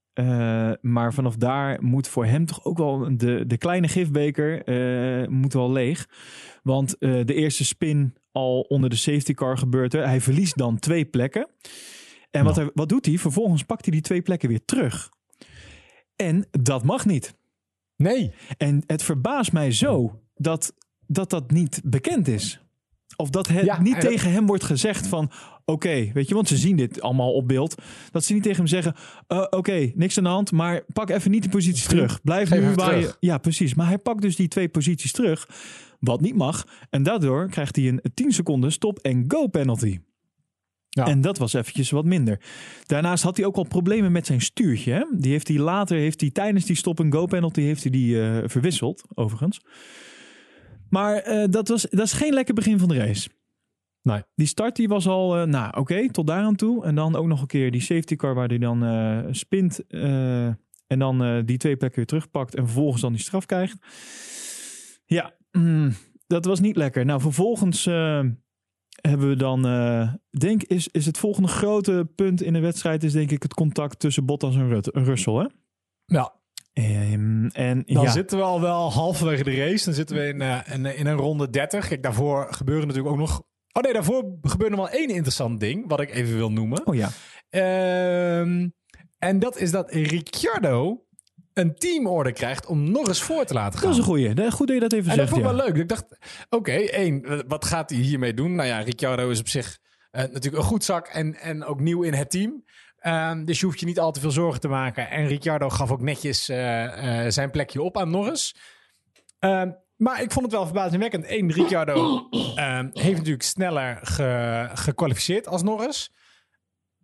Speaker 1: Maar vanaf daar moet voor hem toch ook wel de, de kleine gifbeker moet wel leeg. Want eh, de eerste spin al onder de safety car gebeurt er. Hij verliest dan twee plekken. En wat, hij, wat doet hij? Vervolgens pakt hij die twee plekken weer terug. En dat mag niet.
Speaker 2: Nee.
Speaker 1: En het verbaast mij zo dat dat, dat niet bekend is. Of dat het
Speaker 2: Ja,
Speaker 1: niet
Speaker 2: dat-
Speaker 1: tegen hem wordt gezegd van... Oké, weet je, want ze zien dit allemaal op beeld. Dat ze niet tegen hem zeggen... eh, Oké, niks aan de hand, maar pak even niet die posities terug. Blijf
Speaker 2: Geef
Speaker 1: nu waar je... Ja, precies. Maar hij pakt dus die twee posities terug. Wat niet mag. En daardoor krijgt hij een 10 seconden stop en go penalty.
Speaker 2: Ja.
Speaker 1: En dat was eventjes wat minder. Daarnaast had hij ook al problemen met zijn stuurtje. Hè? Die heeft hij later, heeft hij tijdens die stop en go penalty, heeft hij die eh, verwisseld, overigens. Maar eh, dat, was, dat is geen lekker begin van de race.
Speaker 2: Nee.
Speaker 1: Die start die was al, eh, nou oké, tot daar aan toe. En dan ook nog een keer die safety car waar hij dan spint. en dan die twee plekken weer terugpakt. En vervolgens dan die straf krijgt. Ja, mm, dat was niet lekker. Nou, vervolgens eh, hebben we dan, eh, denk is, is het volgende grote punt in de wedstrijd is denk ik het contact tussen Bottas en Rut- Russell. Hè?
Speaker 2: Ja,
Speaker 1: Ehm, en
Speaker 2: dan
Speaker 1: ja,
Speaker 2: zitten we al wel halverwege de race. Dan zitten we in, eh, in, in een ronde 30. Kijk, daarvoor gebeuren natuurlijk ook nog... Oh nee, daarvoor gebeurt nog wel één interessant ding, wat ik even wil noemen.
Speaker 1: oh ja,
Speaker 2: Ehm, en dat is dat Ricciardo een teamorder krijgt om nog eens voor te laten gaan.
Speaker 1: dat is een goeie. Goed dat je dat even
Speaker 2: En dat
Speaker 1: zegt.
Speaker 2: vond ik
Speaker 1: ja.
Speaker 2: wel leuk. Ik dacht, oké, één, wat gaat hij hiermee doen? Nou ja, Ricciardo is op zich eh, natuurlijk een goed zak en, en ook nieuw in het team. Ehm, dus je hoeft je niet al te veel zorgen te maken. En Ricciardo gaf ook netjes eh, eh, zijn plekje op aan Norris. Ehm, maar ik vond het wel verbazingwekkend. Eén, Ricciardo ehm, heeft natuurlijk sneller ge- gekwalificeerd als Norris.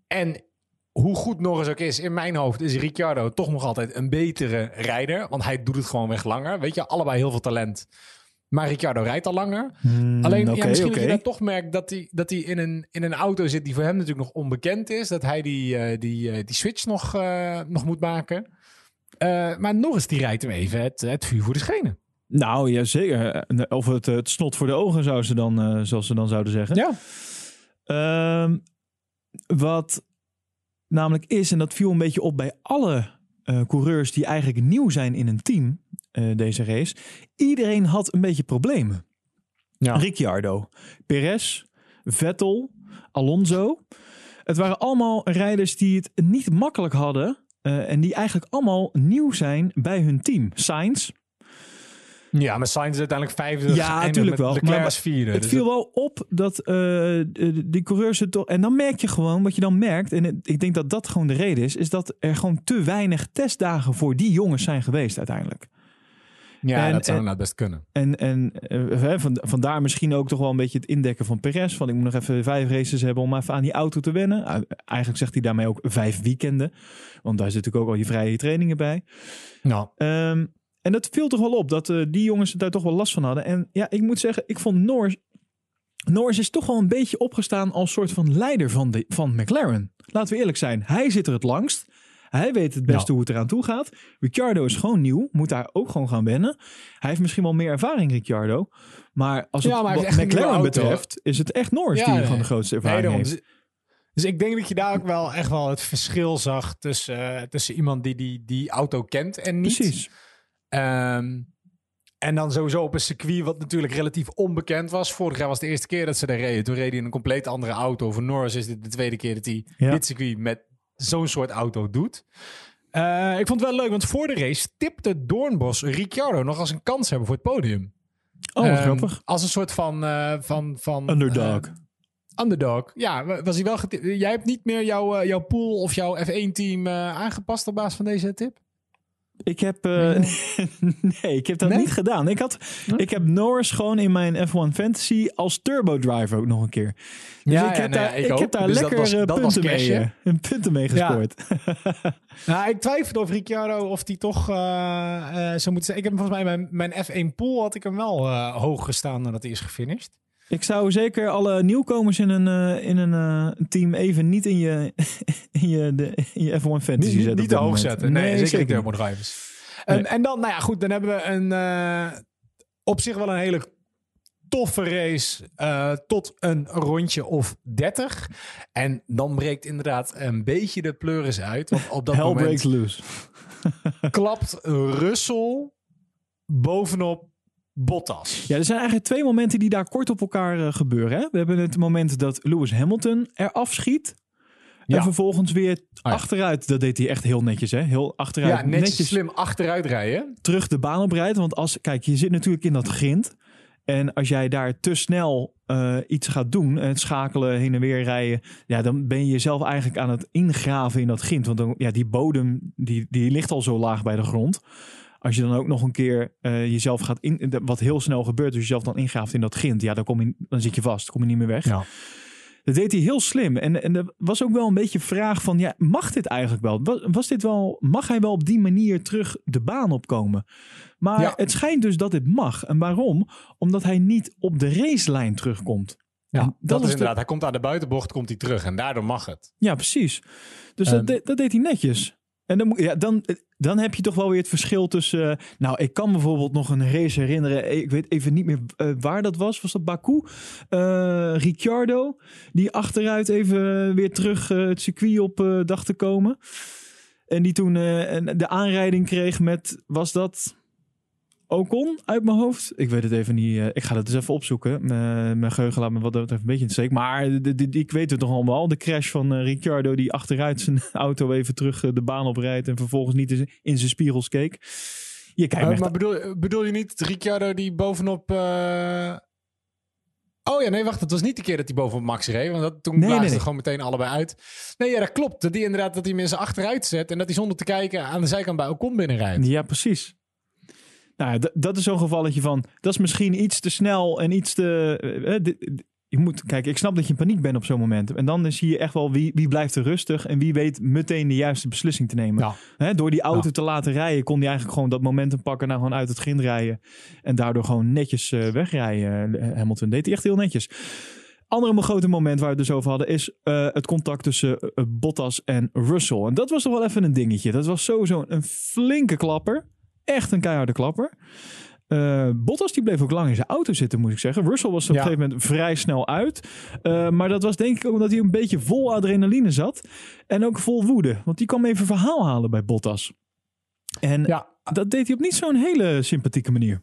Speaker 2: En hoe goed Norris ook is, in mijn hoofd is Ricciardo toch nog altijd een betere rijder. Want hij doet het gewoon weg langer. Weet je, allebei heel veel talent. Maar Ricciardo rijdt al langer.
Speaker 1: Hmm,
Speaker 2: Alleen, ja, misschien dat je dan toch merkt dat hij, dat hij in, een, in een auto zit die voor hem natuurlijk nog onbekend is. Dat hij die, eh, die, eh, die switch nog, eh, nog moet maken. Maar Norris die rijdt hem even het, het vuur voor de schenen.
Speaker 1: Nou, ja, zeker. Of het, het snot voor de ogen, zou ze dan, zoals ze dan zouden zeggen.
Speaker 2: Ja.
Speaker 1: Ehm, wat namelijk is, en dat viel een beetje op bij alle eh, coureurs die eigenlijk nieuw zijn in een team, eh, deze race. Iedereen had een beetje problemen.
Speaker 2: Ja.
Speaker 1: Ricciardo, Perez, Vettel, Alonso. Het waren allemaal rijders die het niet makkelijk hadden. eh, en die eigenlijk allemaal nieuw zijn bij hun team. Sainz,
Speaker 2: Ja, maar Sainz is uiteindelijk vijfde.
Speaker 1: Ja, natuurlijk wel.
Speaker 2: Leclerc
Speaker 1: Maar
Speaker 2: vierde.
Speaker 1: Het
Speaker 2: Dus
Speaker 1: viel wel op dat eh, die coureurs het toch. En dan merk je gewoon, wat je dan merkt, en het- ik denk dat dat gewoon de reden is, is dat er gewoon te weinig testdagen voor die jongens zijn geweest uiteindelijk.
Speaker 2: ja,
Speaker 1: en-
Speaker 2: dat zou nou best kunnen.
Speaker 1: En, en eh, van, vandaar misschien ook toch wel een beetje het indekken van Perez. Van ik moet nog even vijf races hebben om even aan die auto te wennen. Uh, eigenlijk zegt hij daarmee ook vijf weekenden. Want daar zit natuurlijk ook al je vrije trainingen bij.
Speaker 2: Nou,
Speaker 1: Ehm, en dat viel toch wel op dat eh, die jongens daar toch wel last van hadden. En ja, ik moet zeggen, ik vond Norris. Norris is toch wel een beetje opgestaan als soort van leider van, de, van McLaren. Laten we eerlijk zijn. Hij zit er het langst. Hij weet het beste
Speaker 2: Ja.
Speaker 1: hoe het eraan toe gaat. Ricciardo is gewoon nieuw. Moet daar ook gewoon gaan wennen. Hij heeft misschien wel meer ervaring, Ricciardo. Maar als het
Speaker 2: Ja, maar een
Speaker 1: McLaren betreft, is het echt Norris
Speaker 2: Ja,
Speaker 1: die
Speaker 2: nee.
Speaker 1: gewoon de grootste ervaring heeft.
Speaker 2: Dus, ik denk dat je daar ook wel echt wel het verschil zag tussen, eh, tussen iemand die, die die auto kent en niet.
Speaker 1: Precies.
Speaker 2: Ehm, en dan sowieso op een circuit wat natuurlijk relatief onbekend was. Vorig jaar was de eerste keer dat ze daar reden. Toen reed hij in een compleet andere auto. Voor Norris is dit de tweede keer dat hij
Speaker 1: Ja.
Speaker 2: dit circuit met zo'n soort auto doet. Eh, ik vond het wel leuk, want voor de race tipte Doornbos Ricciardo nog als een kans hebben voor het podium.
Speaker 1: Oh,
Speaker 2: Ehm,
Speaker 1: grappig.
Speaker 2: Als een soort van... eh, van, van
Speaker 1: Underdog.
Speaker 2: eh, underdog. Ja, wa- was hij wel. Jij hebt niet meer jouw, jouw pool of jouw F1-team aangepast op basis van deze tip?
Speaker 1: Ik heb, eh, nee, ik heb dat
Speaker 2: Nee?
Speaker 1: niet gedaan. Ik, had, ik heb Norris gewoon in mijn F1 Fantasy als turbo driver ook nog een keer. Dus
Speaker 2: Ja,
Speaker 1: ik
Speaker 2: ja,
Speaker 1: heb daar,
Speaker 2: ik
Speaker 1: ik
Speaker 2: ook.
Speaker 1: heb daar
Speaker 2: Dus dat
Speaker 1: lekker
Speaker 2: was- dat was
Speaker 1: punten, mee, eh, punten mee gescoord.
Speaker 2: Nou, ik twijfelde of Ricciardo of die toch eh, eh, zou moeten zijn. Ik heb volgens mij mijn, mijn F1 pool had ik hem wel hoog gestaan nadat hij is gefinished.
Speaker 1: Ik zou zeker alle nieuwkomers in een, eh, in een eh, team even niet in je, in je, de, in je F1 Fantasy
Speaker 2: Niet,
Speaker 1: zetten.
Speaker 2: niet, te hoog zetten. Nee, zeker niet
Speaker 1: niet.
Speaker 2: turbo drivers. En,
Speaker 1: Nee.
Speaker 2: en dan, nou ja, goed, dan hebben we een eh, op zich wel een hele toffe race tot een rondje of 30. En dan breekt inderdaad een beetje de pleuris uit. Want op dat
Speaker 1: Hell
Speaker 2: moment
Speaker 1: breaks loose.
Speaker 2: klapt Russell bovenop Bottas.
Speaker 1: Ja, er zijn eigenlijk twee momenten die daar kort op elkaar eh, gebeuren. Hè? We hebben het moment dat Lewis Hamilton eraf schiet.
Speaker 2: Ja.
Speaker 1: En vervolgens weer
Speaker 2: ja.
Speaker 1: achteruit. Dat deed hij echt heel netjes, hè? Heel achteruit.
Speaker 2: Ja, netjes, slim achteruit rijden.
Speaker 1: terug de baan oprijdt. Want als, kijk, je zit natuurlijk in dat grind. En als jij daar te snel uh, iets gaat doen, het schakelen, heen en weer rijden, ja, dan ben je jezelf eigenlijk aan het ingraven in dat gint. Want dan, ja, die bodem die, die ligt al zo laag bij de grond. Als je dan ook nog een keer uh, jezelf gaat in, wat heel snel gebeurt, dus jezelf dan ingraaft in dat gint, ja, dan, kom je, dan zit je vast, kom je niet meer weg.
Speaker 2: Ja.
Speaker 1: Dat deed hij heel slim. En, en er was ook wel een beetje vraag van, ja, mag dit eigenlijk wel? Was, was dit wel, mag hij wel op die manier terug de baan opkomen? Maar
Speaker 2: Ja.
Speaker 1: het schijnt dus dat dit mag. En waarom? Omdat hij niet op de racelijn terugkomt.
Speaker 2: Ja,
Speaker 1: En
Speaker 2: dat, is
Speaker 1: de-
Speaker 2: inderdaad. Hij komt aan de buitenbocht, komt hij terug en daardoor mag het.
Speaker 1: Ja, precies. Dus
Speaker 2: Ehm.
Speaker 1: dat, de- dat deed hij netjes. En dan, ja, dan, dan heb je toch wel weer het verschil tussen... eh, nou, ik kan bijvoorbeeld nog een race herinneren. Ik weet even niet meer eh, waar dat was. Was dat Baku? Eh, Ricciardo, die achteruit even weer terug eh, het circuit op eh, dacht te komen. En die toen eh, de aanrijding kreeg met... Was dat... Ocon uit mijn hoofd. Ik weet het even niet. eh, ik ga het eens even opzoeken. Eh, mijn geheugen laat me wat dat betreft een beetje in de steek. Maar de, ik weet het toch allemaal. De crash van eh, Ricciardo die achteruit zijn auto even terug de baan oprijdt. En vervolgens niet in- in zijn spiegels keek. Je kijkt echt
Speaker 2: maar bedoel, bedoel je niet Ricciardo die bovenop... Oh ja, nee, wacht. Het was niet de keer dat hij bovenop Max reed. Want dat, toen
Speaker 1: Nee, nee.
Speaker 2: gewoon meteen allebei uit. Nee, ja, dat klopt. Dat die inderdaad dat hij mensen achteruit zet. En dat hij zonder te kijken aan de zijkant bij Ocon binnenrijdt.
Speaker 1: Ja, precies. Nou, ja, dat is zo'n gevalletje van. Dat is misschien iets te snel en iets te. eh, eh, je moet, kijk, ik snap dat je in paniek bent op zo'n moment. En dan zie je echt wel wie, wie blijft er rustig en wie weet meteen de juiste beslissing te nemen.
Speaker 2: Ja.
Speaker 1: Door die auto
Speaker 2: Ja.
Speaker 1: te laten rijden, kon hij eigenlijk gewoon dat momentum pakken, nou gewoon uit het grind rijden. En daardoor gewoon netjes eh, wegrijden. Hamilton deed hij echt heel netjes. Andere grote moment waar we het dus over hadden is het contact tussen Bottas en Russell. En dat was toch wel even een dingetje. Dat was sowieso een flinke klapper. Echt een keiharde klapper. Eh, Bottas die bleef ook lang in zijn auto zitten, moet ik zeggen. Russell was op
Speaker 2: Ja.
Speaker 1: een gegeven moment vrij snel uit. Eh, maar dat was denk ik ook omdat hij een beetje vol adrenaline zat. En ook vol woede. Want die kwam even verhaal halen bij Bottas. En
Speaker 2: Ja,
Speaker 1: dat deed hij op niet zo'n hele sympathieke manier.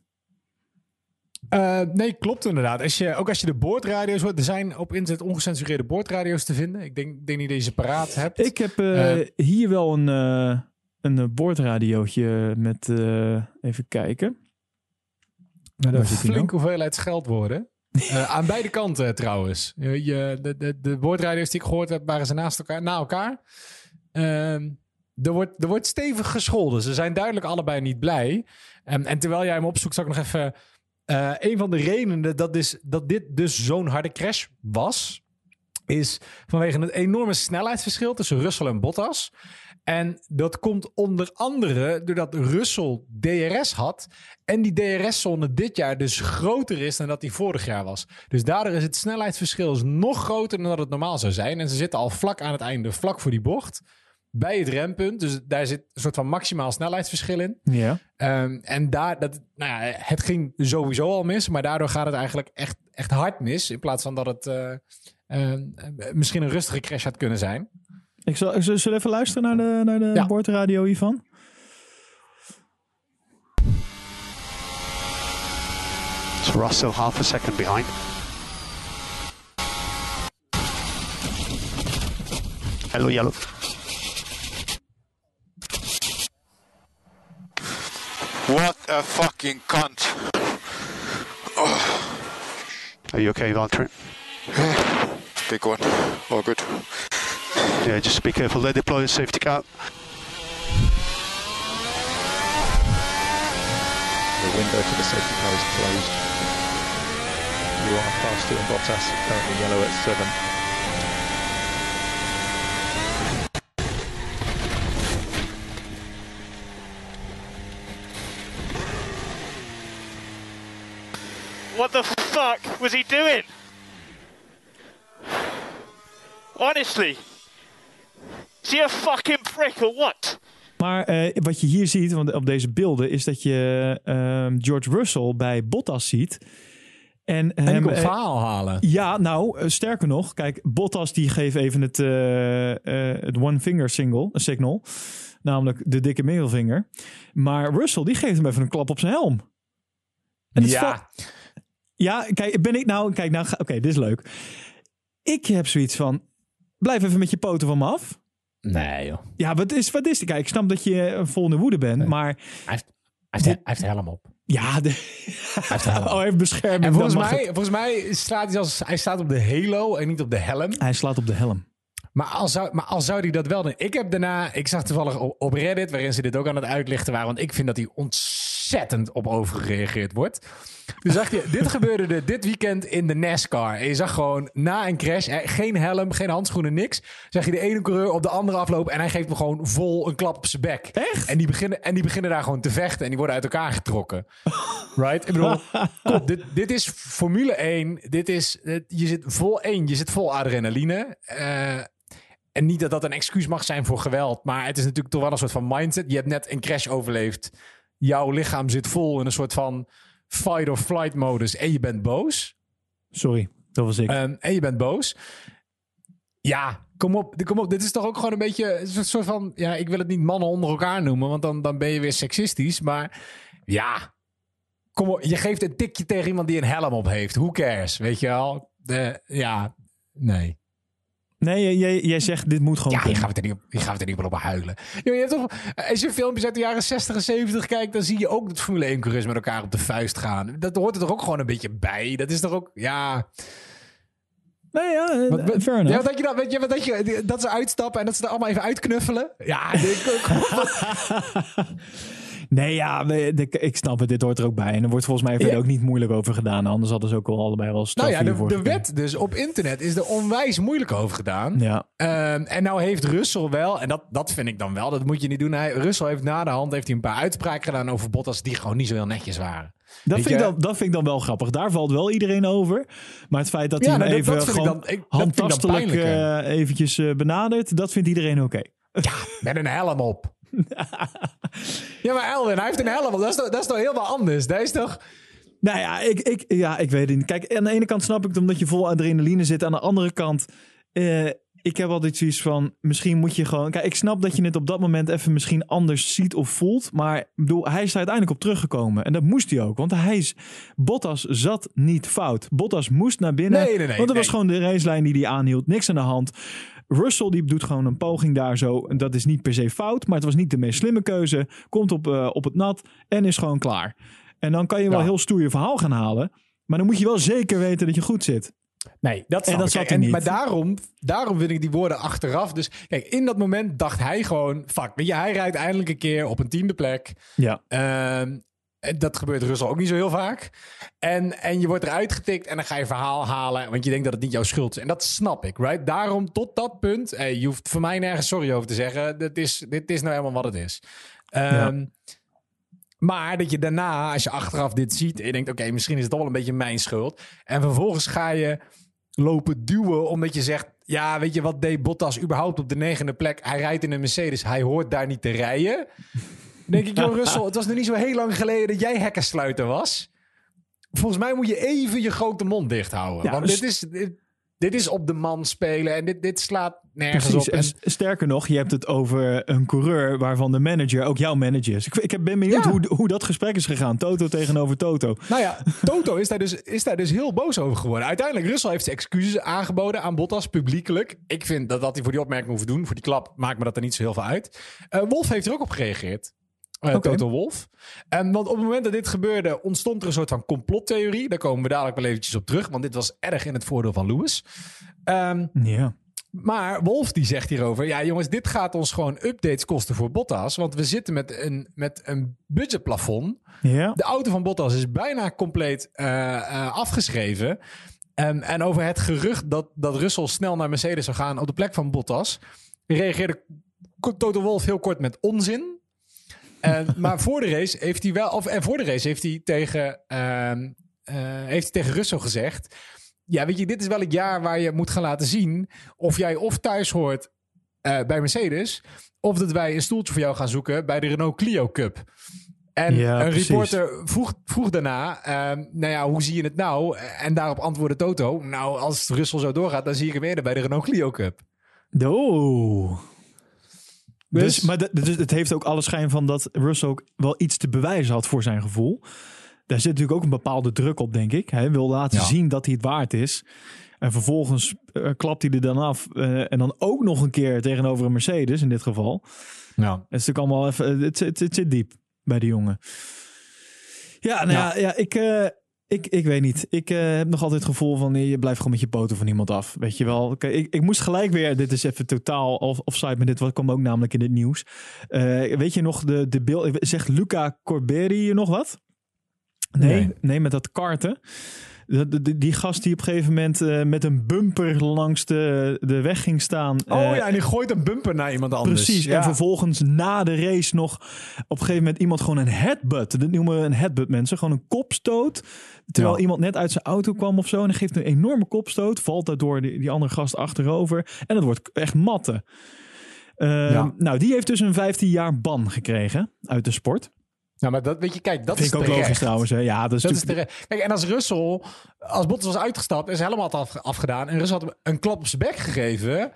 Speaker 2: Eh, nee, klopt inderdaad. Als je, ook als je de boordradio's hoort, er zijn op internet ongecensureerde boordradio's te vinden. Ik denk, denk niet dat je ze paraat hebt.
Speaker 1: Ik heb hier wel een, een eh, boordradiootje met, eh, even kijken.
Speaker 2: Met een flinke hoeveelheid scheldwoorden. Eh, aan beide kanten trouwens. Je, de, de, de boordradio's die ik gehoord heb, waren ze naast elkaar, na elkaar. Ehm, er, wordt, er wordt stevig gescholden. Ze zijn duidelijk allebei niet blij. Ehm, en terwijl jij hem opzoekt, zal ik nog even... een van de redenen dat, is, dat dit dus zo'n harde crash was... is vanwege het enorme snelheidsverschil tussen Russell en Bottas. En dat komt onder andere doordat Russell DRS had. En die DRS-zone dit jaar dus groter is dan dat die vorig jaar was. Dus daardoor is het snelheidsverschil is nog groter dan dat het normaal zou zijn. En ze zitten al vlak aan het einde, vlak voor die bocht. Bij het rempunt. Dus daar zit een soort van maximaal snelheidsverschil in.
Speaker 1: Ja.
Speaker 2: Ehm, en daar, dat, nou ja, het ging sowieso al mis, maar daardoor gaat het eigenlijk echt, echt hard mis. In plaats van dat het eh, eh, misschien een rustige crash had kunnen zijn.
Speaker 1: Ik zal, zullen we even luisteren naar de, naar de
Speaker 2: Ja.
Speaker 1: boordradio hiervan?
Speaker 3: So Ross still half a second behind. Hello, yellow.
Speaker 4: What a fucking cunt.
Speaker 3: Are you okay, Valtteri?
Speaker 4: Big one. All good.
Speaker 3: Yeah, just be careful. They deploy a safety car.
Speaker 5: The window to the safety car is closed. You are fast two and Bottas, currently yellow at seven.
Speaker 6: What the fuck was he doing? Honestly. Is he a fucking prick or what?
Speaker 1: Maar eh, wat je hier ziet want op deze beelden is dat je ehm, George Russell bij Bottas ziet. En, hem,
Speaker 2: op
Speaker 1: eh,
Speaker 2: verhaal halen.
Speaker 1: Ja, nou, eh, sterker nog. Kijk, Bottas die geeft even het, eh, eh, het one finger single, een signal. Namelijk de dikke middelvinger. Maar Russell die geeft hem even een klap op zijn helm. En
Speaker 2: Ja.
Speaker 1: ja, kijk, ben ik nou... Kijk, nou, oké, dit is leuk. Ik heb zoiets van, blijf even met je poten van me af.
Speaker 2: Nee, joh.
Speaker 1: Ja, wat is, wat is die? Kijk, ik snap dat je vol in de woede bent, maar...
Speaker 2: Hij heeft, hij heeft, hij heeft helm op.
Speaker 1: Ja, de... oh, hij heeft bescherming.
Speaker 2: En volgens mij,
Speaker 1: het.
Speaker 2: volgens mij staat hij, als, hij staat op de halo en niet op de helm.
Speaker 1: Hij slaat op de helm.
Speaker 2: Maar als zou, maar als zou hij dat wel doen. Ik heb daarna, ik zag toevallig op, op Reddit, waarin ze dit ook aan het uitlichten waren. Want ik vind dat hij ontzettend op overgereageerd wordt. Dus zag je, dit gebeurde er dit weekend in de NASCAR. En je zag gewoon na een crash, hè, geen helm, geen handschoenen, niks. Zag je de ene coureur op de andere aflopen en hij geeft me gewoon vol een klap op zijn bek.
Speaker 1: Echt?
Speaker 2: En die beginnen, en die beginnen daar gewoon te vechten en die worden uit elkaar getrokken. Right? Ik bedoel, kom, dit, dit is Formule 1. Dit is, dit- je zit vol één, je zit vol adrenaline. Eh, en niet dat dat een excuus mag zijn voor geweld. Maar het is natuurlijk toch wel een soort van mindset. Je hebt net een crash overleefd. Jouw lichaam zit vol in een soort van fight or flight modus. En je bent boos.
Speaker 1: Sorry, dat was ik.
Speaker 2: Ehm, en je bent boos. Ja, kom op, kom op. Dit is toch ook gewoon een beetje een soort van... Ja, ik wil het niet mannen onder elkaar noemen. Want dan, dan ben je weer seksistisch. Maar ja, kom op. Je geeft een tikje tegen iemand die een helm op heeft. Who cares? Weet je wel? De, ja, nee.
Speaker 1: Nee, jij, jij zegt dit moet gewoon
Speaker 2: Ja, je gaat er niet op, je gaat er niet op huilen. Je hebt toch, als je filmpjes uit de jaren 60 en 70 kijkt, dan zie je ook dat Formule 1 coureurs met elkaar op de vuist gaan. Dat hoort er toch ook gewoon een beetje bij. Dat is toch ook, ja.
Speaker 1: Nee, ja, eh,
Speaker 2: Wat, wat-
Speaker 1: fair enough.
Speaker 2: ja, dat je dan, weet je, wat dat, je, dat ze uitstappen en dat ze er allemaal even uitknuffelen. Ja, dit-
Speaker 1: Nee, ja, de- ik snap het. Dit hoort er ook bij. En er wordt volgens mij verder
Speaker 2: Ja.
Speaker 1: ook niet moeilijk over gedaan. Anders hadden ze ook al allebei wel straf
Speaker 2: nou ja, de, wet dus op internet is er onwijs moeilijk over gedaan.
Speaker 1: Ja,
Speaker 2: Ehm, en nou heeft Russell wel, en dat, dat vind ik dan wel, dat moet je niet doen. Hij, Russell heeft na de hand heeft hij een paar uitspraken gedaan over Bottas die gewoon niet zo heel netjes waren.
Speaker 1: dat vind, ik dan, dat vind ik dan wel grappig. Daar valt wel iedereen over. Maar het feit dat
Speaker 2: Ja,
Speaker 1: hij
Speaker 2: dat-
Speaker 1: even
Speaker 2: dat vind ik
Speaker 1: gewoon
Speaker 2: dan- ik-
Speaker 1: handtastelijk eh, eventjes eh, benadert, dat vindt iedereen oké.
Speaker 2: Met een helm op. ja, maar Elwin, hij heeft een helm. Dat is toch, dat is toch helemaal anders? Dat is toch...
Speaker 1: Nou ja ik, ik, ja, ik weet het niet. Kijk, aan de ene kant snap ik het omdat je vol adrenaline zit. Aan de andere kant, eh, ik heb altijd zoiets van, misschien moet je gewoon... Kijk, ik snap dat je het op dat moment even misschien anders ziet of voelt. Maar bedoel, hij is er uiteindelijk op teruggekomen. En dat moest hij ook. Want hij is, Bottas zat niet fout. Bottas moest naar binnen.
Speaker 2: Nee, nee, nee,
Speaker 1: want dat was gewoon de racelijn die hij aanhield. Niks aan de hand. Russell die doet gewoon een poging daar zo. En dat is niet per se fout, maar het was niet de meest slimme keuze. Komt op, eh, op het nat en is gewoon klaar. En dan kan je wel
Speaker 2: Ja.
Speaker 1: heel stoer je verhaal gaan halen. Maar dan moet je wel zeker weten dat je goed zit.
Speaker 2: Nee, dat,
Speaker 1: En dat zat hij niet.
Speaker 2: Maar daarom, daarom vind ik die woorden achteraf. Dus kijk, in dat moment dacht hij gewoon... Fuck, weet je, hij rijdt eindelijk een keer op een tiende plek.
Speaker 1: Ja.
Speaker 2: Ehm, dat gebeurt Russell ook niet zo heel vaak. En, en je wordt eruit getikt en dan ga je verhaal halen. Want je denkt dat het niet jouw schuld is. En dat snap ik, right? Daarom tot dat punt. eh, je hoeft voor mij nergens sorry over te zeggen. Dit is, dit is nou helemaal wat het is. Ehm, Maar dat je daarna, als je achteraf dit ziet... je denkt, oké, misschien is het wel een beetje mijn schuld. En vervolgens ga je lopen duwen omdat je zegt... ja, weet je wat deed Bottas überhaupt op de negende plek? Hij rijdt in een Mercedes, hij hoort daar niet te rijden. Denk ik, joh Russell, het was nog niet zo heel lang geleden... dat jij hekkensluiter was. Volgens mij moet je even je grote mond dicht houden.
Speaker 1: Ja,
Speaker 2: want
Speaker 1: dus-
Speaker 2: dit, is, dit, dit is op de man spelen en dit, dit slaat nergens
Speaker 1: Precies.
Speaker 2: op.
Speaker 1: En sterker nog, je hebt het over een coureur waarvan de manager ook jouw manager is. Ik, ik ben benieuwd
Speaker 2: Ja.
Speaker 1: hoe, hoe dat gesprek is gegaan. Toto tegenover Toto.
Speaker 2: Nou ja, Toto is daar, dus, is daar dus heel boos over geworden. Uiteindelijk, Russell heeft zijn excuses aangeboden aan Bottas publiekelijk. Ik vind dat, dat hij voor die opmerking hoeft doen. Voor die klap maakt me dat er niet zo heel veel uit. Eh, Wolf heeft er ook op gereageerd. Eh,
Speaker 1: Oké.
Speaker 2: Toto Wolf. En want op het moment dat dit gebeurde, ontstond er een soort van complottheorie. Daar komen we dadelijk wel eventjes op terug. Want dit was erg in het voordeel van Lewis. Ehm,
Speaker 1: Ja.
Speaker 2: maar Wolf die zegt hierover... Ja jongens, dit gaat ons gewoon updates kosten voor Bottas. Want we zitten met een, met een budgetplafond.
Speaker 1: Ja.
Speaker 2: De auto van Bottas is bijna compleet eh, eh, afgeschreven. En, en over het gerucht dat, dat Russell snel naar Mercedes zou gaan op de plek van Bottas, reageerde Toto Wolff heel kort met onzin. En, maar voor de race heeft hij wel, of en voor de race heeft hij tegen, ehm, eh, heeft hij tegen Russell gezegd: Ja, weet je, dit is wel het jaar waar je moet gaan laten zien of jij of thuis hoort eh, bij Mercedes, of dat wij een stoeltje voor jou gaan zoeken bij de Renault Clio Cup. En
Speaker 1: Ja,
Speaker 2: een
Speaker 1: precies.
Speaker 2: reporter vroeg, vroeg daarna, ehm, nou ja, hoe zie je het nou? En daarop antwoordde Toto, nou, als Russell zo doorgaat, dan zie ik hem eerder bij de Renault Clio Cup.
Speaker 1: Oh. Dus,
Speaker 2: Dus-
Speaker 1: maar dus het heeft ook alle schijn van dat Russell ook wel iets te bewijzen had voor zijn gevoel. Daar zit natuurlijk ook een bepaalde druk op, denk ik. Hij wil laten
Speaker 2: Ja.
Speaker 1: zien dat hij het waard is. En vervolgens eh, klapt hij er dan af. eh, en dan ook nog een keer tegenover een Mercedes in dit geval.
Speaker 2: Ja.
Speaker 1: Het is natuurlijk allemaal even. Het, het, het zit diep bij de jongen. Ja, nou ja, ja ik, eh, ik, ik weet niet. Ik eh, heb nog altijd het gevoel van je blijft gewoon met je poten van iemand af. Weet je wel. Oké, ik, ik moest gelijk weer, dit is even totaal off, offside, maar dit wat kwam ook namelijk in het nieuws. Eh, weet je nog de, de beeld, zegt Luca Corberi je nog wat? Nee, nee,
Speaker 2: Nee.
Speaker 1: met dat karten. Die gast die op een gegeven moment eh, met een bumper langs de, de weg ging staan.
Speaker 2: Oh
Speaker 1: eh,
Speaker 2: ja, en die gooit een bumper naar iemand anders.
Speaker 1: Precies.
Speaker 2: Ja.
Speaker 1: En vervolgens na de race nog op een gegeven moment iemand gewoon een headbutt. Dat noemen we een headbutt mensen. Gewoon een kopstoot. Terwijl
Speaker 2: Ja.
Speaker 1: iemand net uit zijn auto kwam of zo. En hij geeft een enorme kopstoot. Valt daardoor die, die andere gast achterover. En dat wordt echt matten. Eh,
Speaker 2: Ja.
Speaker 1: Nou, die heeft dus een 15 jaar ban gekregen uit de sport.
Speaker 2: Nou, maar dat weet je, kijk, dat
Speaker 1: Vind
Speaker 2: is
Speaker 1: ik ook logisch trouwens. Hè? Ja, dat is
Speaker 2: Dat
Speaker 1: natuurlijk...
Speaker 2: Kijk, en als Russell, als Bottas was uitgestapt, is helemaal had af, afgedaan. En Russell had hem een klap op zijn bek gegeven.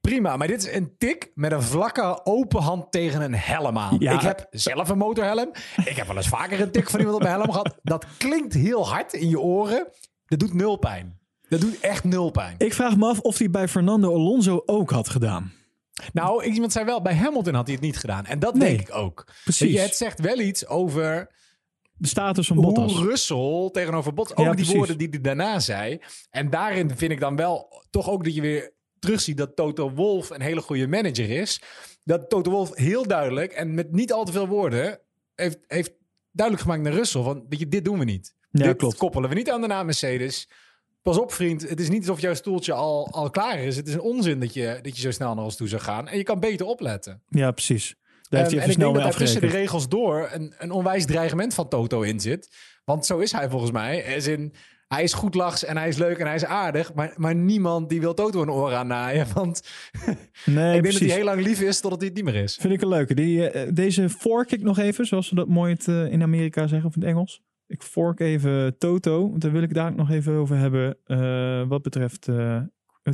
Speaker 2: Prima, maar dit is een tik met een vlakke open hand tegen een helm aan.
Speaker 1: Ja.
Speaker 2: Ik heb zelf een motorhelm. Ik heb wel eens vaker een tik van iemand op mijn helm gehad. Dat klinkt heel hard in je oren. Dat doet nul pijn. Dat doet echt nul pijn.
Speaker 1: Ik vraag me af of hij bij Fernando Alonso ook had gedaan.
Speaker 2: Nou, iemand zei wel, bij Hamilton had hij het niet gedaan. En dat
Speaker 1: Nee,
Speaker 2: denk ik ook.
Speaker 1: precies.
Speaker 2: Je, het zegt wel iets over
Speaker 1: De status van Bottas.
Speaker 2: hoe Russell tegenover Bottas,
Speaker 1: Ja,
Speaker 2: ook die
Speaker 1: precies.
Speaker 2: woorden die hij daarna zei. En daarin vind ik dan wel toch ook dat je weer terugziet dat Toto Wolff een hele goede manager is. Dat Toto Wolff heel duidelijk en met niet al te veel woorden heeft, heeft duidelijk gemaakt naar Russell van, weet je, dit doen we niet.
Speaker 1: Ja,
Speaker 2: dit
Speaker 1: klopt.
Speaker 2: koppelen we niet aan de naam Mercedes. Pas op, vriend. Het is niet alsof jouw stoeltje al, al klaar is. Het is een onzin dat je, dat je zo snel naar ons toe zou gaan. En je kan beter opletten.
Speaker 1: Ja, precies. Daar heeft
Speaker 2: Ehm,
Speaker 1: hij
Speaker 2: en
Speaker 1: even
Speaker 2: ik denk dat daar tussen de regels door een, een onwijs dreigement van Toto in zit. Want zo is hij volgens mij. As in, hij is goed lachs en hij is leuk en hij is aardig. Maar, maar niemand die wil Toto een oor aannaaien. Want
Speaker 1: Nee,
Speaker 2: ik denk
Speaker 1: precies.
Speaker 2: dat hij heel lang lief is totdat hij het niet meer is.
Speaker 1: Vind ik een leuke. Die, eh, deze fork ik nog even, zoals ze dat mooi het, eh, in Amerika zeggen of in het Engels. Ik fork even Toto, want daar wil ik daar nog even over hebben. eh, wat betreft eh,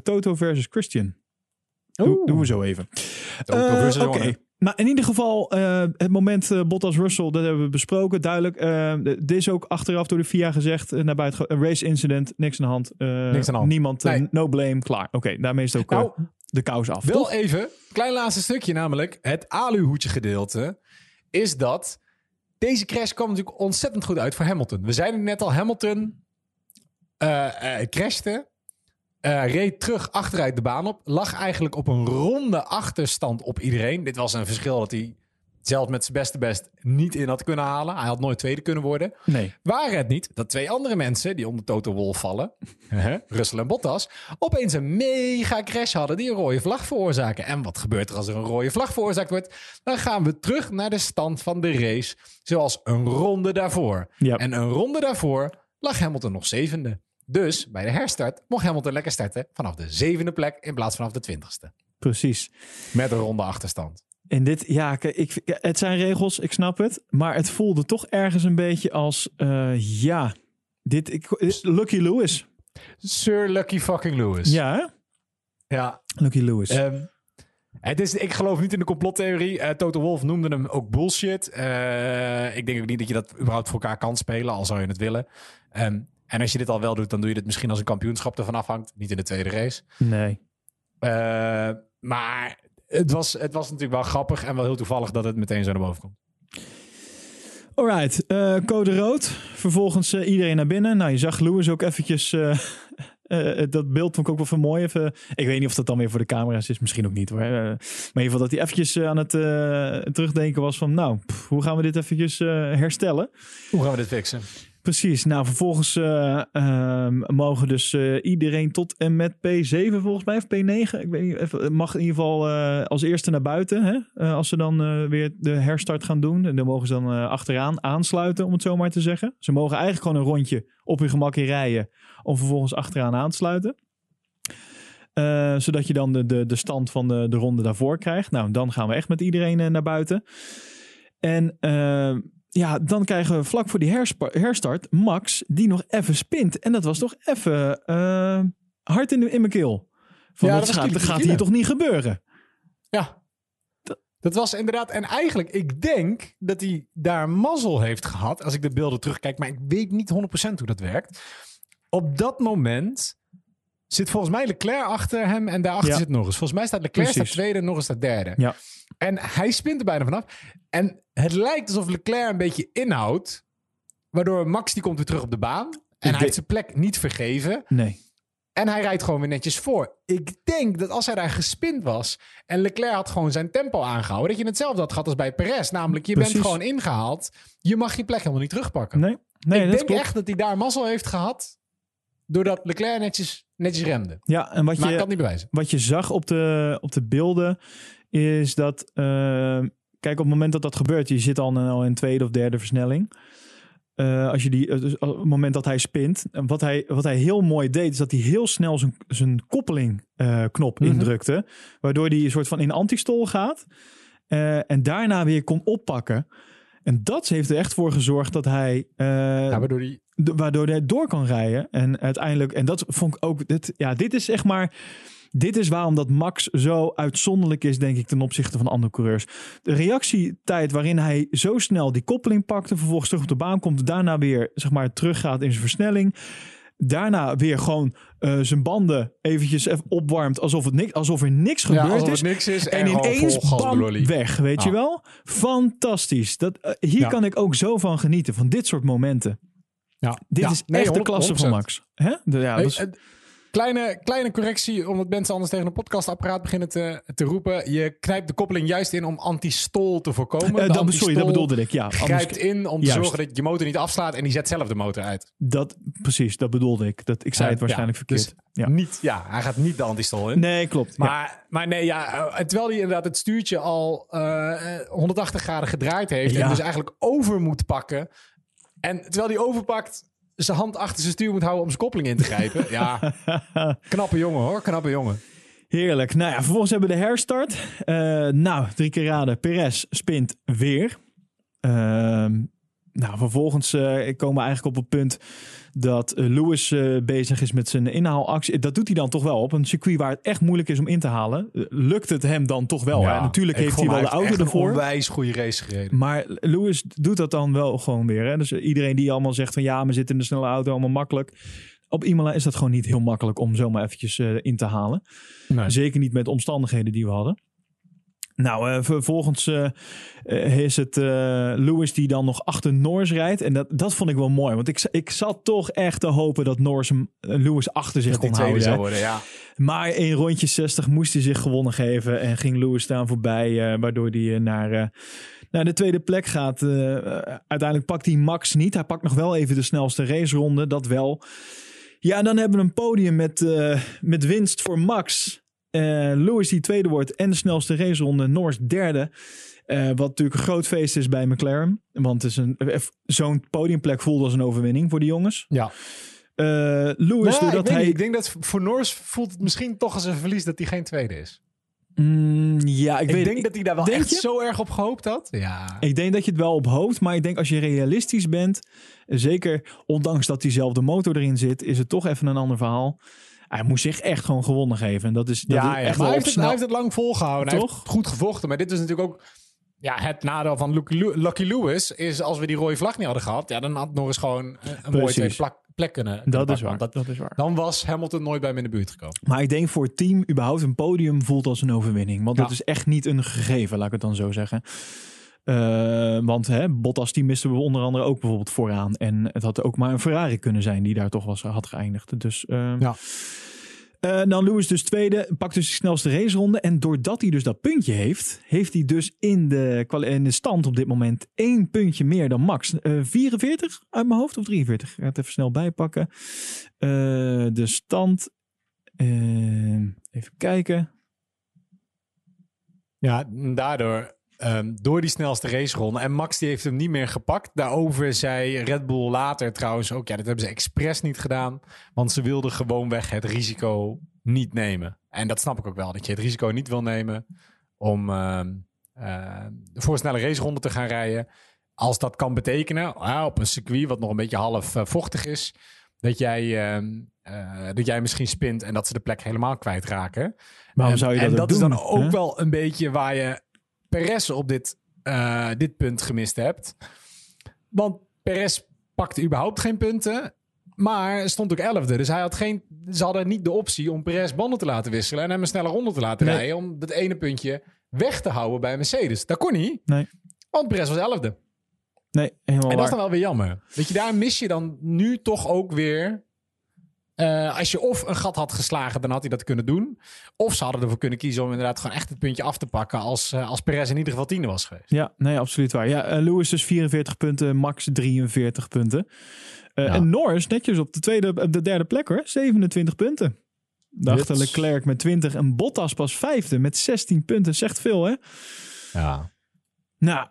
Speaker 1: Toto versus Christian. Doe, doen we zo even. Eh, Oké. Maar in ieder geval, het moment Bottas-Russell, dat hebben we besproken, duidelijk. Dit is ook achteraf door de FIA gezegd, ge- een race incident, niks aan de hand.
Speaker 2: Niks aan de hand.
Speaker 1: Niemand,
Speaker 2: Nee.
Speaker 1: no blame, klaar. Oké, daarmee is het ook
Speaker 2: Nou,
Speaker 1: de kous af.
Speaker 2: Wel
Speaker 1: toch?
Speaker 2: even, klein laatste stukje namelijk. Het aluhoedje gedeelte is dat deze crash kwam natuurlijk ontzettend goed uit voor Hamilton. We zeiden net al, Hamilton eh, eh, crashte, eh, reed terug achteruit de baan op, lag eigenlijk op een ronde achterstand op iedereen. Dit was een verschil dat hij zelfs met zijn beste best niet in had kunnen halen. Hij had nooit tweede kunnen worden.
Speaker 1: Nee.
Speaker 2: Waren het niet dat twee andere mensen die onder Toto Wolff vallen, Russell en Bottas, opeens een mega crash hadden die een rode vlag veroorzaken. En wat gebeurt er als er een rode vlag veroorzaakt wordt? Dan gaan we terug naar de stand van de race, zoals een ronde daarvoor. En een ronde daarvoor lag Hamilton nog zevende. Dus bij de herstart mocht Hamilton lekker starten vanaf de zevende plek in plaats van vanaf de twintigste.
Speaker 1: Precies.
Speaker 2: Met een ronde achterstand.
Speaker 1: En dit, ja, ik, het zijn regels, ik snap het. Maar het voelde toch ergens een beetje als, eh, ja, dit, ik, Lucky Lewis.
Speaker 2: Sir Lucky fucking Lewis.
Speaker 1: Ja, hè?
Speaker 2: ja.
Speaker 1: Lucky Lewis.
Speaker 2: Ehm, het is, ik geloof niet in de complottheorie. Eh Toto Wolff noemde hem ook bullshit. Eh, ik denk ook niet dat je dat überhaupt voor elkaar kan spelen, al zou je het willen. Ehm, en als je dit al wel doet, dan doe je dit misschien als een kampioenschap ervan afhangt. Niet in de tweede race.
Speaker 1: nee.
Speaker 2: Maar het was, het was natuurlijk wel grappig en wel heel toevallig dat het meteen zo naar boven komt.
Speaker 1: Alright, eh, code rood. Vervolgens eh, iedereen naar binnen. Nou, je zag Lewis ook eventjes... eh, dat beeld vond ik ook wel van mooi. Even, ik weet niet of dat dan weer voor de camera's is. Misschien ook niet hoor. Maar in ieder geval dat hij eventjes aan het terugdenken was van... Nou, pff, hoe gaan we dit eventjes herstellen?
Speaker 2: Hoe gaan we dit fixen?
Speaker 1: Precies. Nou, vervolgens eh, ehm, mogen dus eh, iedereen tot en met P7 volgens mij, of P9. Ik weet niet, even, mag in ieder geval eh, als eerste naar buiten. Hè? Als ze dan weer de herstart gaan doen. En dan mogen ze dan achteraan aansluiten, om het zo maar te zeggen. Ze mogen eigenlijk gewoon een rondje op hun gemak rijden. Om vervolgens achteraan aan te sluiten. Eh, zodat je dan de, de, de stand van de, de ronde daarvoor krijgt. Nou, dan gaan we echt met iedereen naar buiten. En eh, ja, dan krijgen we vlak voor die herstart Max die nog even spint. En dat was toch even eh, hard in, de- in mijn keel. Van
Speaker 2: Ja,
Speaker 1: dat gaat, dat
Speaker 2: kiele
Speaker 1: gaat hier toch niet gebeuren?
Speaker 2: Ja. Dat was inderdaad. En eigenlijk, ik denk dat hij daar mazzel heeft gehad. Als ik de beelden terugkijk. Maar ik weet niet 100% hoe dat werkt. Op dat moment zit volgens mij Leclerc achter hem. En daarachter
Speaker 1: Ja.
Speaker 2: zit Norris. Volgens mij staat Leclerc staat
Speaker 1: Precies.
Speaker 2: tweede en Norris staat derde.
Speaker 1: Ja.
Speaker 2: En hij spint er bijna vanaf. En het lijkt alsof Leclerc een beetje inhoudt. Waardoor Max die komt weer terug op de baan. En hij
Speaker 1: denk-
Speaker 2: heeft zijn plek niet vergeven.
Speaker 1: Nee.
Speaker 2: En hij rijdt gewoon weer netjes voor. Ik denk dat als hij daar gespind was en Leclerc had gewoon zijn tempo aangehouden, dat je hetzelfde had gehad als bij Perez. Namelijk, je
Speaker 1: Precies.
Speaker 2: bent gewoon ingehaald. Je mag je plek helemaal niet terugpakken.
Speaker 1: Nee, nee
Speaker 2: ik
Speaker 1: dat
Speaker 2: denk
Speaker 1: klopt.
Speaker 2: echt dat hij daar mazzel heeft gehad, doordat Leclerc netjes, netjes remde.
Speaker 1: Ja, en wat
Speaker 2: Maar
Speaker 1: je,
Speaker 2: kan niet bewijzen.
Speaker 1: wat je zag op de, op de beelden is dat... eh, kijk, op het moment dat dat gebeurt, je zit al in, in tweede of derde versnelling. Eh, als je die, eh, dus op het moment dat hij spint. Wat hij, wat hij heel mooi deed, is dat hij heel snel zijn, zijn koppeling-knop
Speaker 2: Mhm.
Speaker 1: indrukte. Waardoor hij een soort van in antistol gaat. eh, en daarna weer kon oppakken. En dat heeft er echt voor gezorgd dat hij eh,
Speaker 2: Ja, waardoor hij
Speaker 1: waardoor hij door kan rijden. En uiteindelijk, en dat vond ik ook, dit, ja, dit is zeg maar, dit is waarom dat Max zo uitzonderlijk is, denk ik, ten opzichte van andere coureurs. De reactietijd waarin hij zo snel die koppeling pakte, vervolgens terug op de baan komt, daarna weer, zeg maar, teruggaat in zijn versnelling. Daarna weer gewoon eh, zijn banden eventjes even opwarmt, alsof, het niks, alsof er niks
Speaker 2: ja,
Speaker 1: gebeurd is.
Speaker 2: het niks is.
Speaker 1: En ineens bam, weg, weet je wel? Fantastisch. Dat, eh, hier
Speaker 2: Ja.
Speaker 1: kan ik ook zo van genieten, van dit soort momenten.
Speaker 2: Ja.
Speaker 1: Dit
Speaker 2: Ja,
Speaker 1: is
Speaker 2: nee,
Speaker 1: echt de
Speaker 2: 100%.
Speaker 1: klasse van Max. Hè? De- ja,
Speaker 2: Hey,
Speaker 1: dat is-
Speaker 2: eh, kleine, kleine correctie, omdat mensen anders tegen een podcastapparaat beginnen te, te roepen. Je knijpt de koppeling juist in om antistol te voorkomen.
Speaker 1: eh, dat, sorry, dat bedoelde ik. Ja,
Speaker 2: grijpt in om te
Speaker 1: Juist.
Speaker 2: zorgen dat je motor niet afslaat en die zet zelf de motor uit.
Speaker 1: dat, precies, dat bedoelde ik. Dat, ik zei het
Speaker 2: Ja,
Speaker 1: waarschijnlijk
Speaker 2: dus
Speaker 1: verkeerd. ja.
Speaker 2: Niet, ja, hij gaat niet de antistol in.
Speaker 1: Nee, klopt. ja.
Speaker 2: Maar, maar nee, ja, eh, terwijl hij inderdaad het stuurtje al eh, eh, 180 graden gedraaid heeft en dus eigenlijk over moet pakken. En terwijl hij overpakt, zijn hand achter zijn stuur moet houden om zijn koppeling in te grijpen. ja, knappe jongen hoor, knappe jongen.
Speaker 1: Heerlijk. Nou ja, vervolgens hebben we de herstart. Eh, nou, drie keer raden. Perez spint weer. Ehm, nou, vervolgens eh, komen we eigenlijk op het punt dat eh, Lewis eh, bezig is met zijn inhaalactie. Dat doet hij dan toch wel op een circuit waar het echt moeilijk is om in te halen. lukt het hem dan toch wel? hè? Natuurlijk heeft hij wel de auto ervoor.
Speaker 2: een onwijs goede race gereden.
Speaker 1: Maar Lewis doet dat dan wel gewoon weer. Hè? Dus iedereen die allemaal zegt van ja, we zitten in de snelle auto, allemaal makkelijk. Op Imola is dat gewoon niet heel makkelijk om zomaar eventjes eh, in te halen.
Speaker 2: Nee.
Speaker 1: Zeker niet met de omstandigheden die we hadden. Nou, eh, vervolgens eh, eh, is het Lewis die dan nog achter Norris rijdt. En dat, dat vond ik wel mooi. Want ik, ik zat toch echt te hopen dat Norris hem, Lewis achter zich
Speaker 2: Dat
Speaker 1: kon houden.
Speaker 2: zou worden, ja.
Speaker 1: Maar in rondje 60 moest hij zich gewonnen geven. En ging Lewis staan voorbij. waardoor hij naar, naar de tweede plek gaat. Uiteindelijk pakt hij Max niet. Hij pakt nog wel even de snelste raceronde. Dat wel. Ja, en dan hebben we een podium met, met winst voor Max. Eh, Lewis die tweede wordt. En de snelste raceronde. Norris derde. Eh, wat natuurlijk een groot feest is bij McLaren. Want het is een, eh, zo'n podiumplek voelde als een overwinning voor de jongens.
Speaker 2: Ja.
Speaker 1: Eh, Lewis,
Speaker 2: Nou, ik,
Speaker 1: doordat
Speaker 2: weet
Speaker 1: hij...
Speaker 2: niet, ik denk dat voor Norris voelt het misschien toch als een verlies dat hij geen tweede is.
Speaker 1: Mm, ja, ik,
Speaker 2: Ik
Speaker 1: weet
Speaker 2: denk dat hij daar wel
Speaker 1: denk
Speaker 2: echt
Speaker 1: je?
Speaker 2: zo erg op gehoopt had. Ja.
Speaker 1: Ik denk dat je het wel op hoopt, maar ik denk als je realistisch bent, zeker ondanks dat diezelfde motor erin zit, is het toch even een ander verhaal. Hij moest zich echt gewoon gewonnen geven. En dat is, dat
Speaker 2: ja,
Speaker 1: is
Speaker 2: ja,
Speaker 1: echt
Speaker 2: maar
Speaker 1: wel
Speaker 2: hij heeft, het, hij heeft het lang volgehouden. Hij
Speaker 1: Toch?
Speaker 2: heeft goed gevochten. Maar dit is natuurlijk ook ja, het nadeel van Lucky, Lew- Lucky Lewis. Is als we die rode vlag niet hadden gehad. Ja, dan had Norris gewoon een, mooie plak, plek kunnen, kunnen
Speaker 1: Dat is waar.
Speaker 2: Dat,
Speaker 1: Dat is waar.
Speaker 2: dan was Hamilton nooit bij hem in de buurt gekomen.
Speaker 1: Maar ik denk voor het team überhaupt een podium voelt als een overwinning. Want
Speaker 2: Ja.
Speaker 1: dat is echt niet een gegeven, laat ik het dan zo zeggen. Eh, want hè, Bottas die misten we onder andere ook bijvoorbeeld vooraan. En het had ook maar een Ferrari kunnen zijn die daar toch was, had geëindigd. Dus ehm,
Speaker 2: Ja.
Speaker 1: Eh, dan Lewis dus tweede, pakt dus de snelste raceronde. En doordat hij dus dat puntje heeft, heeft hij dus in de, kwali- in de stand op dit moment één puntje meer dan Max. Eh 44 uit mijn hoofd of 43? Ik ga het even snel bijpakken. De stand, eh, even kijken.
Speaker 2: Ja, daardoor, ehm, door die snelste raceronde. En Max die heeft hem niet meer gepakt. Daarover zei Red Bull later trouwens ook... Ja, dat hebben ze expres niet gedaan. Want ze wilden gewoonweg het risico niet nemen. En dat snap ik ook wel. Dat je het risico niet wil nemen om ehm, eh, voor een snelle raceronde te gaan rijden. Als dat kan betekenen, op een circuit wat nog een beetje half eh, vochtig is... Dat jij, ehm, eh, dat jij misschien spint en dat ze de plek helemaal kwijtraken.
Speaker 1: Waarom
Speaker 2: En-
Speaker 1: zou je dat
Speaker 2: En dat is dan ook
Speaker 1: hè?
Speaker 2: wel een beetje waar je Perez op dit, eh, dit punt gemist hebt. Want Perez pakte überhaupt geen punten. Maar stond ook elfde. Dus hij had geen, ze hadden niet de optie om Perez banden te laten wisselen. En hem een snelle ronde te laten
Speaker 1: Nee.
Speaker 2: rijden. Om dat ene puntje weg te houden bij Mercedes. Dat kon niet.
Speaker 1: Nee.
Speaker 2: Want Perez was elfde.
Speaker 1: Nee, helemaal
Speaker 2: En dat is dan wel weer jammer. Weet je, daar mis je dan nu toch ook weer... eh, als je of een gat had geslagen, dan had hij dat kunnen doen. Of ze hadden ervoor kunnen kiezen om inderdaad gewoon echt het puntje af te pakken... als, eh, als Perez in ieder geval tiende was geweest.
Speaker 1: Ja, nee, absoluut waar. Ja, eh, Lewis dus 44 punten, Max 43 punten.
Speaker 2: Ja.
Speaker 1: En Norris netjes op de, tweede, op de derde plek hoor, 27 punten. Daarachter
Speaker 2: Dit-
Speaker 1: Leclerc met 20 en Bottas pas vijfde met 16 punten. Zegt veel hè?
Speaker 2: Ja.
Speaker 1: Nou,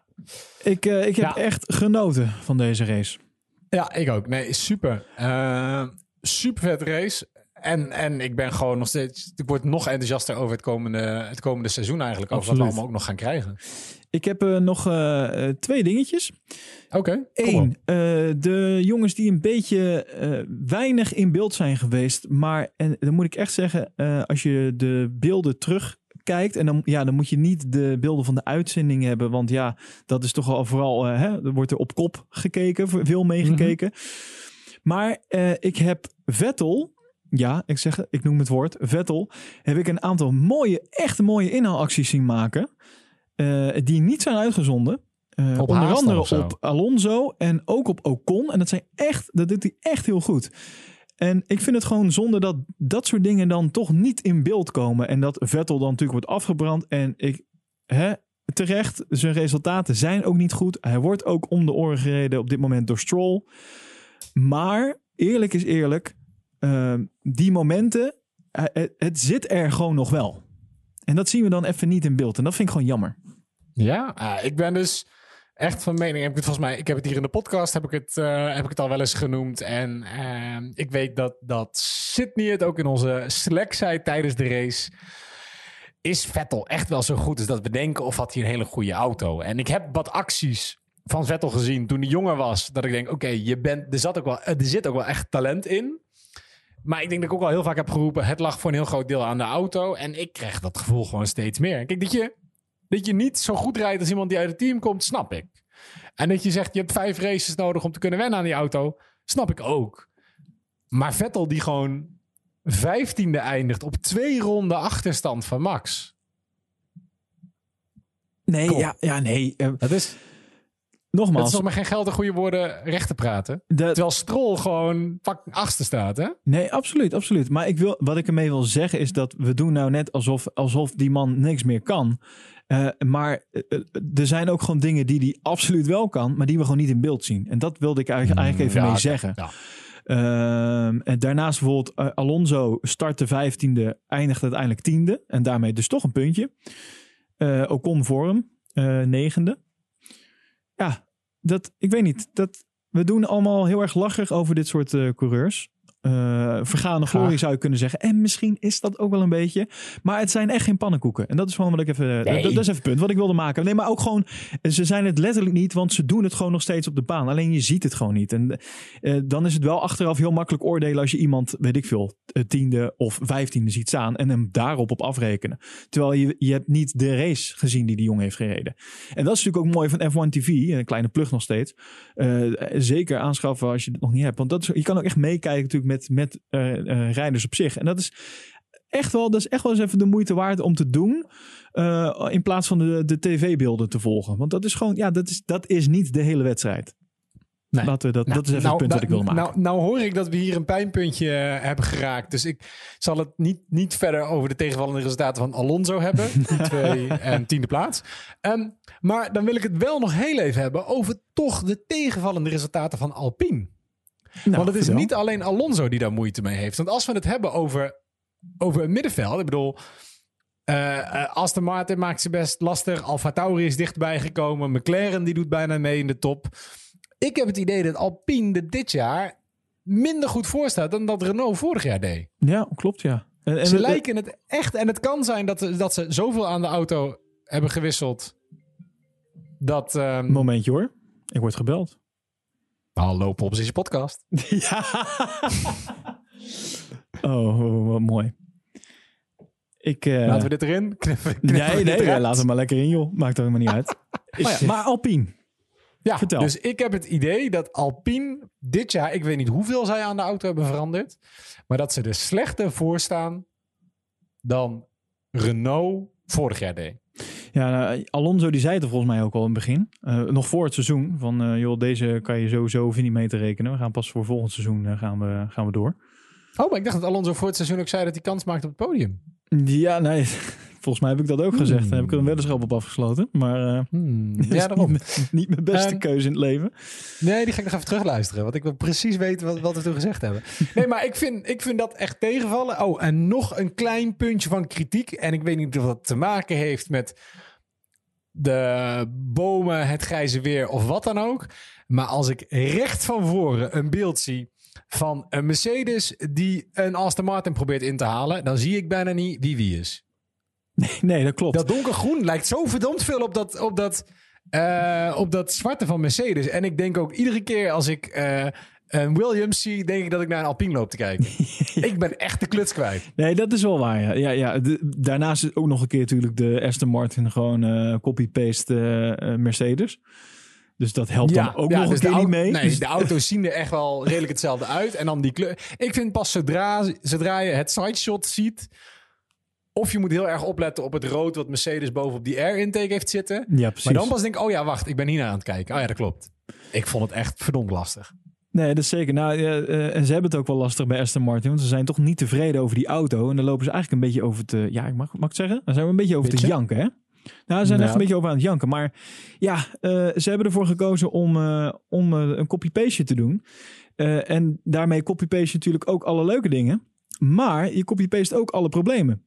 Speaker 1: ik, ik heb
Speaker 2: Ja.
Speaker 1: echt genoten van deze race.
Speaker 2: Ja, ik ook. Nee, super. Super vet race. En, en ik ben gewoon nog steeds... Ik word nog enthousiaster over het komende, het komende seizoen eigenlijk. Over wat we allemaal ook nog gaan krijgen.
Speaker 1: Ik heb eh, nog eh, eh, twee dingetjes.
Speaker 2: Oké.
Speaker 1: Eén, de jongens die een beetje weinig in beeld zijn geweest. Maar en dan moet ik echt zeggen, als je de beelden terugkijkt. En dan, ja, dan moet je niet de beelden van de uitzending hebben. Want ja, dat is toch al vooral. hè, er wordt er op kop gekeken, veel meegekeken. Maar eh, ik heb Vettel. Ja, ik zeg, het, ik noem het woord Vettel. Heb ik een aantal mooie, echt mooie inhaalacties zien maken. eh, die niet zijn uitgezonden.
Speaker 2: Op
Speaker 1: onder
Speaker 2: Haas
Speaker 1: andere op Alonso en ook op Ocon. En dat zijn echt, dat doet hij echt heel goed. En ik vind het gewoon zonde dat dat soort dingen dan toch niet in beeld komen. En dat Vettel dan natuurlijk wordt afgebrand. En ik, hè, terecht, zijn resultaten zijn ook niet goed. Hij wordt ook om de oren gereden op dit moment door Stroll. Maar eerlijk is eerlijk, ehm, die momenten, eh, het, het zit er gewoon nog wel. En dat zien we dan even niet in beeld. En dat vind ik gewoon jammer.
Speaker 2: Ja, ah, ik ben dus echt van mening. Heb ik het volgens mij, ik heb het hier in de podcast, heb ik het, eh, heb ik het al wel eens genoemd. En ehm, ik weet dat, dat Sydney het ook in onze Slack zei tijdens de race. Is Vettel echt wel zo goed als dat we denken? Of had hij een hele goede auto? En ik heb wat acties van Vettel gezien toen hij jonger was. Dat ik denk, oké, je bent, er, zat ook wel, er zit ook wel echt talent in. Maar ik denk dat ik ook al heel vaak heb geroepen... het lag voor een heel groot deel aan de auto. En ik krijg dat gevoel gewoon steeds meer. Kijk, dat je, dat je niet zo goed rijdt als iemand die uit het team komt, snap ik. En dat je zegt, je hebt vijf races nodig om te kunnen wennen aan die auto, snap ik ook. Maar Vettel die gewoon vijftiende eindigt op twee ronden achterstand van Max.
Speaker 1: Nee,
Speaker 2: Kom.
Speaker 1: ja, ja, nee. eh,
Speaker 2: Dat is,
Speaker 1: nogmaals,
Speaker 2: is nog maar geen geld en goede woorden recht te praten.
Speaker 1: de,
Speaker 2: Terwijl Stroll gewoon fucking achtste staat, hè?
Speaker 1: Nee, absoluut, absoluut. Maar ik wil, wat ik ermee wil zeggen is dat we doen nou net alsof, alsof die man niks meer kan. Eh, maar eh, eh, er zijn ook gewoon dingen die hij absoluut wel kan, maar die we gewoon niet in beeld zien. En dat wilde ik eigenlijk, eigenlijk even
Speaker 2: Ja,
Speaker 1: mee zeggen.
Speaker 2: ja.
Speaker 1: Ehm, en daarnaast bijvoorbeeld Alonso start de vijftiende, eindigt uiteindelijk tiende. En daarmee dus toch een puntje. Ocon voor hem, negende. Ja, dat, ik weet niet. Dat, we doen allemaal heel erg lacherig over dit soort eh, coureurs. Eh vergaande glorie zou je kunnen zeggen. En misschien is dat ook wel een beetje. Maar het zijn echt geen pannenkoeken. En dat is gewoon wat ik even. Dat, dat is even het punt wat ik wilde maken. Nee, maar ook gewoon. Ze zijn het letterlijk niet, want ze doen het gewoon nog steeds op de baan. Alleen je ziet het gewoon niet. En eh, dan is het wel achteraf heel makkelijk oordelen als je iemand, weet ik veel, eh, tiende of vijftiende ziet staan en hem daarop op afrekenen. Terwijl je, je hebt niet de race gezien die die jongen heeft gereden. En dat is natuurlijk ook mooi van F1 TV, een kleine plug nog steeds. Eh, zeker aanschaffen als je het nog niet hebt. Want dat is, je kan ook echt meekijken natuurlijk met, met eh, eh, rijders op zich. En dat is echt wel, dat is echt wel eens even de moeite waard om te doen. eh, in plaats van de, de tv-beelden te volgen. Want dat is gewoon, ja, dat is, dat is niet de hele wedstrijd.
Speaker 2: Nee.
Speaker 1: Laten we dat, dat is even het punt dat ik wilde maken.
Speaker 2: Nou, nou hoor ik dat we hier een pijnpuntje hebben geraakt. Dus ik zal het niet, niet verder over de tegenvallende resultaten van Alonso hebben. Die twee en tiende plaats. Ehm, maar dan wil ik het wel nog heel even hebben over toch de tegenvallende resultaten van Alpine.
Speaker 1: Nou,
Speaker 2: Want het is niet alleen Alonso die daar moeite mee heeft. Want als we het hebben over, over het middenveld. Ik bedoel, eh, Aston Martin maakt ze best lastig. Alfa Tauri is dichtbij gekomen. McLaren die doet bijna mee in de top. Ik heb het idee dat Alpine er dit jaar minder goed voor staat dan dat Renault vorig jaar deed.
Speaker 1: Ja, klopt ja. En, en
Speaker 2: ze lijken het echt. En het kan zijn dat, dat ze zoveel aan de auto hebben gewisseld. Dat. ehm
Speaker 1: Momentje hoor. Ik word gebeld.
Speaker 2: Hallo, Pops is je podcast.
Speaker 1: ja. oh, oh, wat mooi. Ik, eh,
Speaker 2: Laten we dit erin. We
Speaker 1: nee, nee,
Speaker 2: eruit?
Speaker 1: laat hem maar lekker in joh. Maakt er helemaal niet uit. maar, ja, maar Alpine.
Speaker 2: Ja,
Speaker 1: Vertel.
Speaker 2: dus ik heb het idee dat Alpine dit jaar, ik weet niet hoeveel zij aan de auto hebben veranderd, maar dat ze er slechter voor staan dan Renault vorig jaar deed.
Speaker 1: Ja, Alonso die zei het er volgens mij ook al in het begin. Eh, nog voor het seizoen. Van eh, joh, deze kan je sowieso hoef je niet mee te rekenen. We gaan pas voor volgend seizoen eh, gaan, we, gaan we door.
Speaker 2: Oh, maar ik dacht dat Alonso voor het seizoen ook zei dat hij kans maakt op het podium.
Speaker 1: Ja, nee. Volgens mij heb ik dat ook gezegd. Daar heb ik er een weddenschap op afgesloten. Maar
Speaker 2: Hmm. Ja, daarom.
Speaker 1: niet, mijn- niet mijn beste
Speaker 2: Ehm,
Speaker 1: keuze in het leven.
Speaker 2: Nee, die ga ik nog even terugluisteren. Want ik wil precies weten wat, wat we toen gezegd hebben. Nee, maar ik vind, ik vind dat echt tegenvallen. Oh, en nog een klein puntje van kritiek. En ik weet niet of dat te maken heeft met de bomen, het grijze weer of wat dan ook. Maar als ik recht van voren een beeld zie van een Mercedes die een Aston Martin probeert in te halen, dan zie ik bijna niet wie wie is.
Speaker 1: Nee, nee, dat klopt.
Speaker 2: Dat donkergroen lijkt zo verdomd veel op dat, op dat, eh, op dat zwarte van Mercedes. En ik denk ook iedere keer als ik eh, een Williams zie, denk ik dat ik naar een Alpine loop te kijken. ik ben echt de kluts kwijt.
Speaker 1: Nee, dat is wel waar. Ja. Ja, ja. De- daarnaast is ook nog een keer natuurlijk de Aston Martin gewoon eh, copy-paste eh, eh, Mercedes. Dus dat helpt dan ook nog
Speaker 2: dus
Speaker 1: een
Speaker 2: de
Speaker 1: keer niet mee.
Speaker 2: Nee,
Speaker 1: Dus-
Speaker 2: de auto's zien er echt wel redelijk hetzelfde uit. En dan die kleur. Ik vind pas zodra, zodra je het sideshot ziet. Of je moet heel erg opletten op het rood wat Mercedes bovenop die air intake heeft zitten.
Speaker 1: ja, precies.
Speaker 2: Maar dan pas denk ik, oh ja, wacht, ik ben hier naar aan het kijken. Oh ja, dat klopt. Ik vond het echt verdomd lastig.
Speaker 1: Nee, dat is zeker. Nou, ja, en ze hebben het ook wel lastig bij Aston Martin. Want ze zijn toch niet tevreden over die auto. En dan lopen ze eigenlijk een beetje over te... Ja, ik mag, mag ik het zeggen? Dan zijn we een beetje over
Speaker 2: Beetje?
Speaker 1: te janken, hè? Nou, ze zijn
Speaker 2: Ja.
Speaker 1: echt een beetje over aan het janken. Maar ja, eh, ze hebben ervoor gekozen om, eh, om een copy-paste te doen. En daarmee copy-paste je natuurlijk ook alle leuke dingen. Maar je copy-paste ook alle problemen.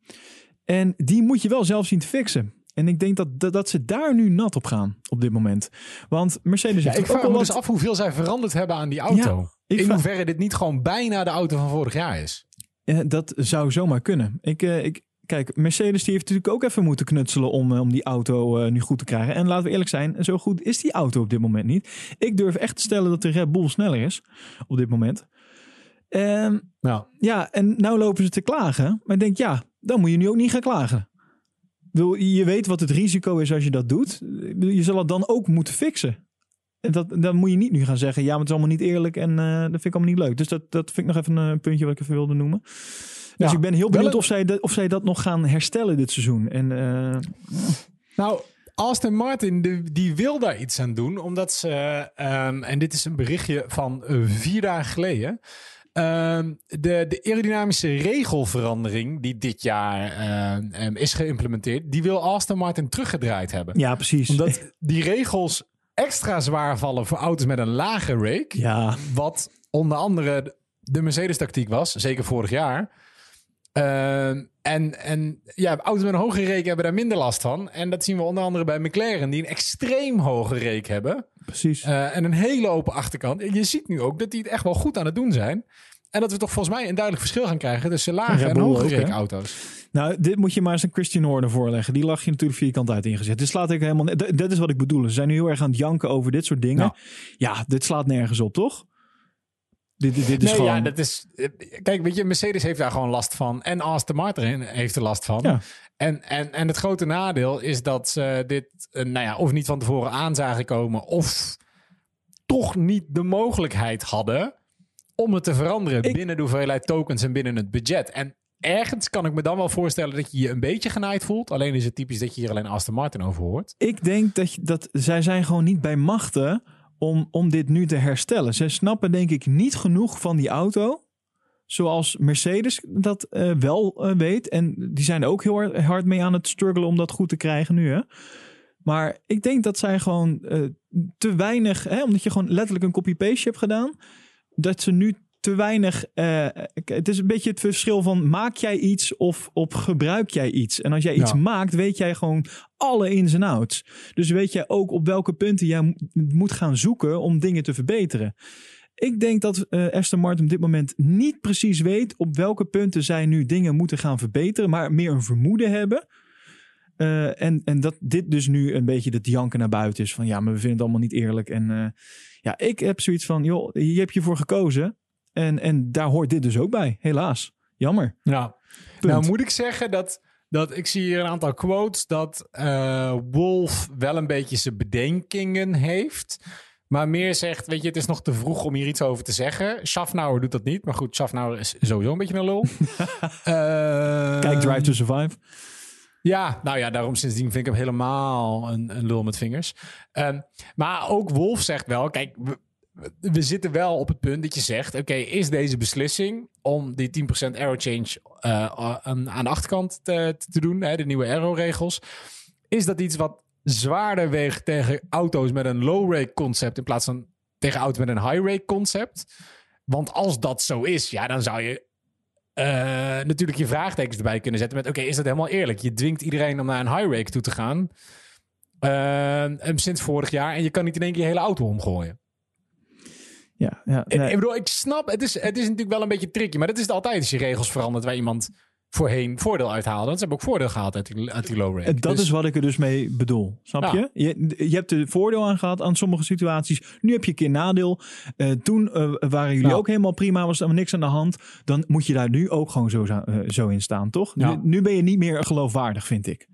Speaker 1: En die moet je wel zelf zien te fixen. En ik denk dat, dat, dat ze daar nu nat op gaan op dit moment. Want Mercedes
Speaker 2: Ja,
Speaker 1: heeft
Speaker 2: ik vraag me dus af hoeveel zij veranderd hebben aan die auto.
Speaker 1: ik
Speaker 2: In
Speaker 1: vraag-
Speaker 2: hoeverre dit niet gewoon bijna de auto van vorig jaar is.
Speaker 1: Ja, dat zou zomaar kunnen. Ik, eh, ik, kijk, Mercedes die heeft natuurlijk ook even moeten knutselen om, eh, om die auto eh, nu goed te krijgen. En laten we eerlijk zijn, zo goed is die auto op dit moment niet. Ik durf echt te stellen dat de Red Bull sneller is op dit moment.
Speaker 2: Nou,
Speaker 1: ja, en nou lopen ze te klagen. Maar ik denk, ja, dan moet je nu ook niet gaan klagen. Je weet wat het risico is als je dat doet. Je zal het dan ook moeten fixen. En dat, dan moet je niet nu gaan zeggen, ja, maar het is allemaal niet eerlijk en eh, dat vind ik allemaal niet leuk. Dus dat, dat vind ik nog even een puntje wat ik even wilde noemen. Dus
Speaker 2: Ja,
Speaker 1: ik ben heel benieuwd of zij, dat, of zij dat nog gaan herstellen dit seizoen. En eh,
Speaker 2: nou Aston Martin die, die wil daar iets aan doen. Omdat ze, ehm, en dit is een berichtje van eh, vier dagen geleden. Ehm, de, de aerodynamische regelverandering die dit jaar ehm, ehm, is geïmplementeerd. Die wil Aston Martin teruggedraaid hebben.
Speaker 1: ja, precies.
Speaker 2: Omdat die regels extra zwaar vallen voor auto's met een lage rake.
Speaker 1: ja,
Speaker 2: Wat onder andere de Mercedes-tactiek was, zeker vorig jaar. Ehm, en, en ja, auto's met een hoge reek hebben daar minder last van. En dat zien we onder andere bij McLaren, die een extreem hoge reek hebben.
Speaker 1: precies.
Speaker 2: Eh, en een hele open achterkant. En je ziet nu ook dat die het echt wel goed aan het doen zijn. En dat we toch volgens mij een duidelijk verschil gaan krijgen tussen lage en hoge
Speaker 1: ook, hè?
Speaker 2: reek auto's.
Speaker 1: Nou, dit moet je maar eens een Christian Horner voorleggen. Die lag je natuurlijk vierkant uit ingezet. Dit slaat ik helemaal... Dat is wat ik bedoel. Ze zijn nu heel erg aan het janken over dit soort dingen.
Speaker 2: Ja.
Speaker 1: Ja, dit slaat nergens op, toch? Dit, dit, dit is
Speaker 2: nee,
Speaker 1: gewoon...
Speaker 2: ja, dat is. eh, Kijk, weet je, Mercedes heeft daar gewoon last van. En Aston Martin heeft er last van.
Speaker 1: Ja.
Speaker 2: En, en, en het grote nadeel is dat ze dit, eh, nou ja, of niet van tevoren aan zagen komen, of toch niet de mogelijkheid hadden om het te veranderen
Speaker 1: Ik-
Speaker 2: binnen de hoeveelheid tokens en binnen het budget. En ergens kan ik me dan wel voorstellen dat je je een beetje genaaid voelt. Alleen is het typisch dat je hier alleen Aston Martin over hoort.
Speaker 1: Ik denk dat, je, dat zij zijn gewoon niet bij machten om, om dit nu te herstellen. Ze snappen denk ik niet genoeg van die auto. Zoals Mercedes dat eh, wel eh, weet. En die zijn ook heel hard, hard mee aan het struggelen om dat goed te krijgen nu. Hè? Maar ik denk dat zij gewoon eh, te weinig... Hè, omdat je gewoon letterlijk een copy-paste hebt gedaan. Dat ze nu te weinig... eh, het is een beetje het verschil van maak jij iets of, of gebruik jij iets. En als jij iets
Speaker 2: Ja.
Speaker 1: maakt, weet jij gewoon alle ins en outs. Dus weet jij ook op welke punten jij mo- moet gaan zoeken om dingen te verbeteren. Ik denk dat eh Aston Martin op dit moment niet precies weet op welke punten zij nu dingen moeten gaan verbeteren, maar meer een vermoeden hebben. Eh, en, en dat dit dus nu een beetje het janken naar buiten is van ja, maar we vinden het allemaal niet eerlijk. En ja, ik heb zoiets van, joh, hier heb je voor gekozen. En, en daar hoort dit dus ook bij, helaas. Jammer.
Speaker 2: Ja.
Speaker 1: Punt.
Speaker 2: Nou moet ik zeggen dat, dat ik zie hier een aantal quotes dat eh, Wolf wel een beetje zijn bedenkingen heeft. Maar meer zegt, weet je, het is nog te vroeg om hier iets over te zeggen. Schaffnauer doet dat niet. Maar goed, Schaffnauer is sowieso een beetje een lul. Eh,
Speaker 1: Kijk, Drive to Survive.
Speaker 2: Ja, nou ja, daarom sindsdien vind ik hem helemaal een, een lul met vingers. Ehm, maar ook Wolf zegt wel, kijk, we, we zitten wel op het punt dat je zegt, oké, is deze beslissing om die 10% aero change eh, aan, de achterkant te, te doen, hè, de nieuwe aero-regels, is dat iets wat zwaarder weegt tegen auto's met een low-rake concept in plaats van tegen auto's met een high-rake concept? Want als dat zo is, ja, dan zou je eh, natuurlijk je vraagtekens erbij kunnen zetten met... oké, is dat helemaal eerlijk? Je dwingt iedereen om naar een high rake toe te gaan. eh, sinds vorig jaar. En je kan niet in één keer je hele auto omgooien.
Speaker 1: Ja, ja, nee.
Speaker 2: Ik bedoel, ik snap, het is, het is natuurlijk wel een beetje tricky. Maar dat is het altijd als je regels verandert... waar iemand voorheen voordeel uithaalde. Want ze hebben ook voordeel gehaald uit die, uit die low.
Speaker 1: En dat
Speaker 2: Dus-
Speaker 1: is wat ik er dus mee bedoel. Snap
Speaker 2: Ja.
Speaker 1: je? je? Je hebt er voordeel aan gehad aan sommige situaties. Nu heb je een keer nadeel. Eh, toen eh, waren jullie ook helemaal prima. Was er niks aan de hand. Dan moet je daar nu ook gewoon zo, eh, zo in staan, toch?
Speaker 2: Ja.
Speaker 1: Nu, nu ben je niet meer geloofwaardig, vind ik.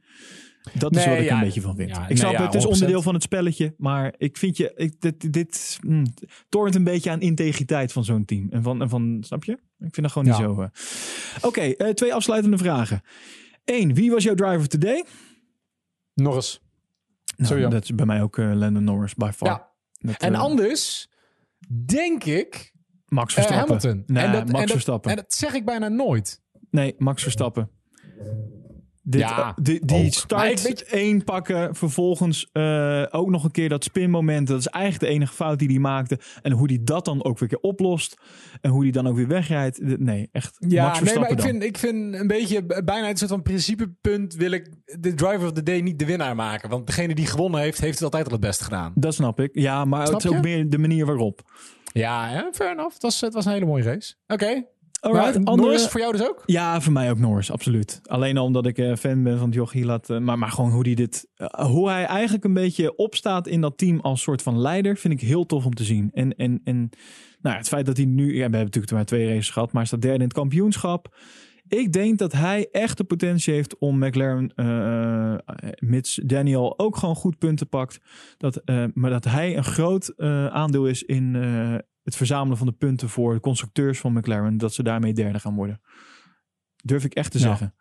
Speaker 1: Dat is wat ik
Speaker 2: ja,
Speaker 1: een beetje van vind.
Speaker 2: ja,
Speaker 1: ik
Speaker 2: nee,
Speaker 1: snap
Speaker 2: ja,
Speaker 1: het, het is
Speaker 2: 100%.
Speaker 1: onderdeel van het spelletje. Maar ik vind je, ik, dit, dit mm, torent een beetje aan integriteit van zo'n team. En van, en van, snap je? Ik vind dat gewoon niet zo. eh. Oké, eh, twee afsluitende vragen. Eén, wie was jouw driver today?
Speaker 2: Norris.
Speaker 1: Nou, dat is bij mij ook eh Landon Norris, by far.
Speaker 2: Ja.
Speaker 1: Dat,
Speaker 2: En anders denk ik
Speaker 1: Max Verstappen.
Speaker 2: Hamilton.
Speaker 1: Nee,
Speaker 2: en dat,
Speaker 1: Max
Speaker 2: en dat-
Speaker 1: Verstappen.
Speaker 2: En dat zeg ik bijna nooit.
Speaker 1: Nee, Max Verstappen. Dit,
Speaker 2: Ja,
Speaker 1: eh, die die start
Speaker 2: ik weet-
Speaker 1: één pakken, vervolgens eh, ook nog een keer dat spinmoment. Dat is eigenlijk de enige fout die hij maakte. En hoe hij dat dan ook weer een keer oplost. En hoe hij dan ook weer wegrijdt. Nee, echt Max
Speaker 2: Ja, nee, maar ik
Speaker 1: dan.
Speaker 2: vind, ik vind een beetje bijna een soort van principepunt wil ik de driver of the day niet de winnaar maken. Want degene die gewonnen heeft, heeft het altijd al het beste gedaan.
Speaker 1: Dat snap ik. Ja, maar
Speaker 2: Snap
Speaker 1: het is ook meer de manier waarop.
Speaker 2: Ja, ja fair enough. Het was, het was een hele mooie race. Oké.
Speaker 1: Alright, andere-
Speaker 2: Norris voor jou dus ook?
Speaker 1: Ja, voor mij ook Norris, absoluut. Alleen al omdat ik eh, fan ben van Joch Hielat. eh, maar, maar gewoon hoe, die dit, eh, hoe hij eigenlijk een beetje opstaat in dat team als soort van leider, vind ik heel tof om te zien. En, en, en nou, ja, het feit dat hij nu, ja, we hebben natuurlijk maar twee races gehad, maar hij staat derde in het kampioenschap. Ik denk dat hij echt de potentie heeft om McLaren, mits Daniel ook gewoon goed punten pakt. Dat, maar dat hij een groot aandeel is in het verzamelen van de punten voor de constructeurs van McLaren. Dat ze daarmee derde gaan worden. Durf ik echt te
Speaker 2: Ja.
Speaker 1: zeggen.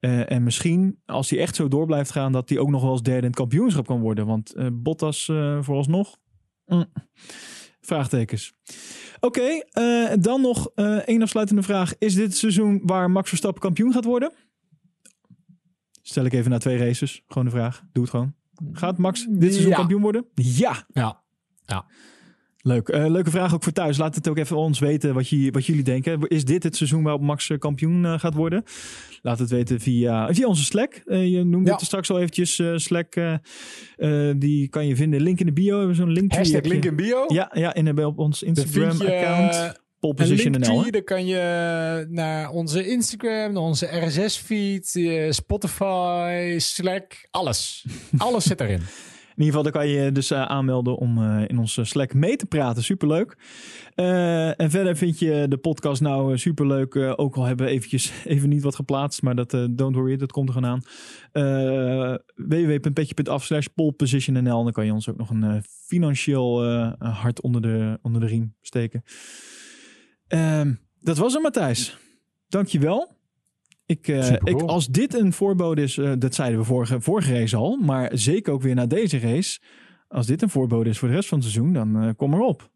Speaker 1: Eh, en misschien, als hij echt zo door blijft gaan, dat hij ook nog wel eens derde in het kampioenschap kan worden. Want eh, Bottas eh, vooralsnog. mm, vraagtekens. Oké, eh, dan nog eh één afsluitende vraag. Is dit het seizoen waar Max Verstappen kampioen gaat worden? Stel ik even na twee races. Gewoon de vraag. Doe het gewoon. Gaat Max dit seizoen
Speaker 2: Ja.
Speaker 1: kampioen worden? Ja.
Speaker 2: Ja.
Speaker 1: Leuk. Eh, leuke vraag ook voor thuis. Laat het ook even ons weten wat, je, wat jullie denken. Is dit het seizoen waarop Max eh, kampioen eh, gaat worden? Laat het weten via, via onze Slack. Je noemde
Speaker 2: Ja.
Speaker 1: het straks al eventjes. Slack, die kan je vinden. Link in de bio. Hebben we zo'n link.
Speaker 2: Hashtag link in bio.
Speaker 1: Ja, ja in, op ons Instagram-account. position?
Speaker 2: Dan kan je naar onze Instagram, naar onze RSS-feed, Spotify, Slack, alles. Alles zit erin.
Speaker 1: In ieder geval, dan kan je dus eh, aanmelden om eh, in onze Slack mee te praten. Superleuk. Eh en verder vind je de podcast nou superleuk. ook al hebben we eventjes even niet wat geplaatst. Maar dat, don't worry, dat komt er gewoon aan. Www.petje.af slash polepositionnl. Dan kan je ons ook nog een financieel hart onder de, onder de riem steken. Ehm, dat was hem, Matthijs. Dankjewel. Ik, eh, ik, als dit een voorbode is, eh, dat zeiden we vorige, vorige race al, maar zeker ook weer na deze race. Als dit een voorbode is voor de rest van het seizoen, dan eh, kom erop.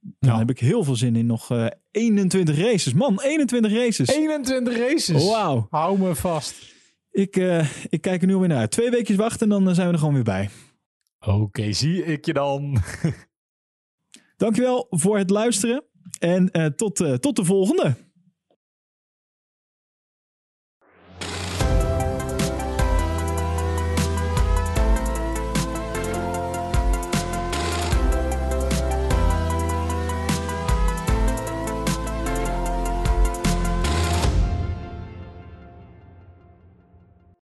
Speaker 1: Dan
Speaker 2: Ja.
Speaker 1: heb ik heel veel zin in nog eh 21 races. Man, 21 races.
Speaker 2: 21 races.
Speaker 1: Wauw.
Speaker 2: Hou me vast.
Speaker 1: Ik, ik kijk er nu alweer naar uit. Twee weekjes wachten en dan zijn we er gewoon weer bij.
Speaker 2: Oké, zie ik je dan.
Speaker 1: Dankjewel voor het luisteren. En tot, tot de volgende.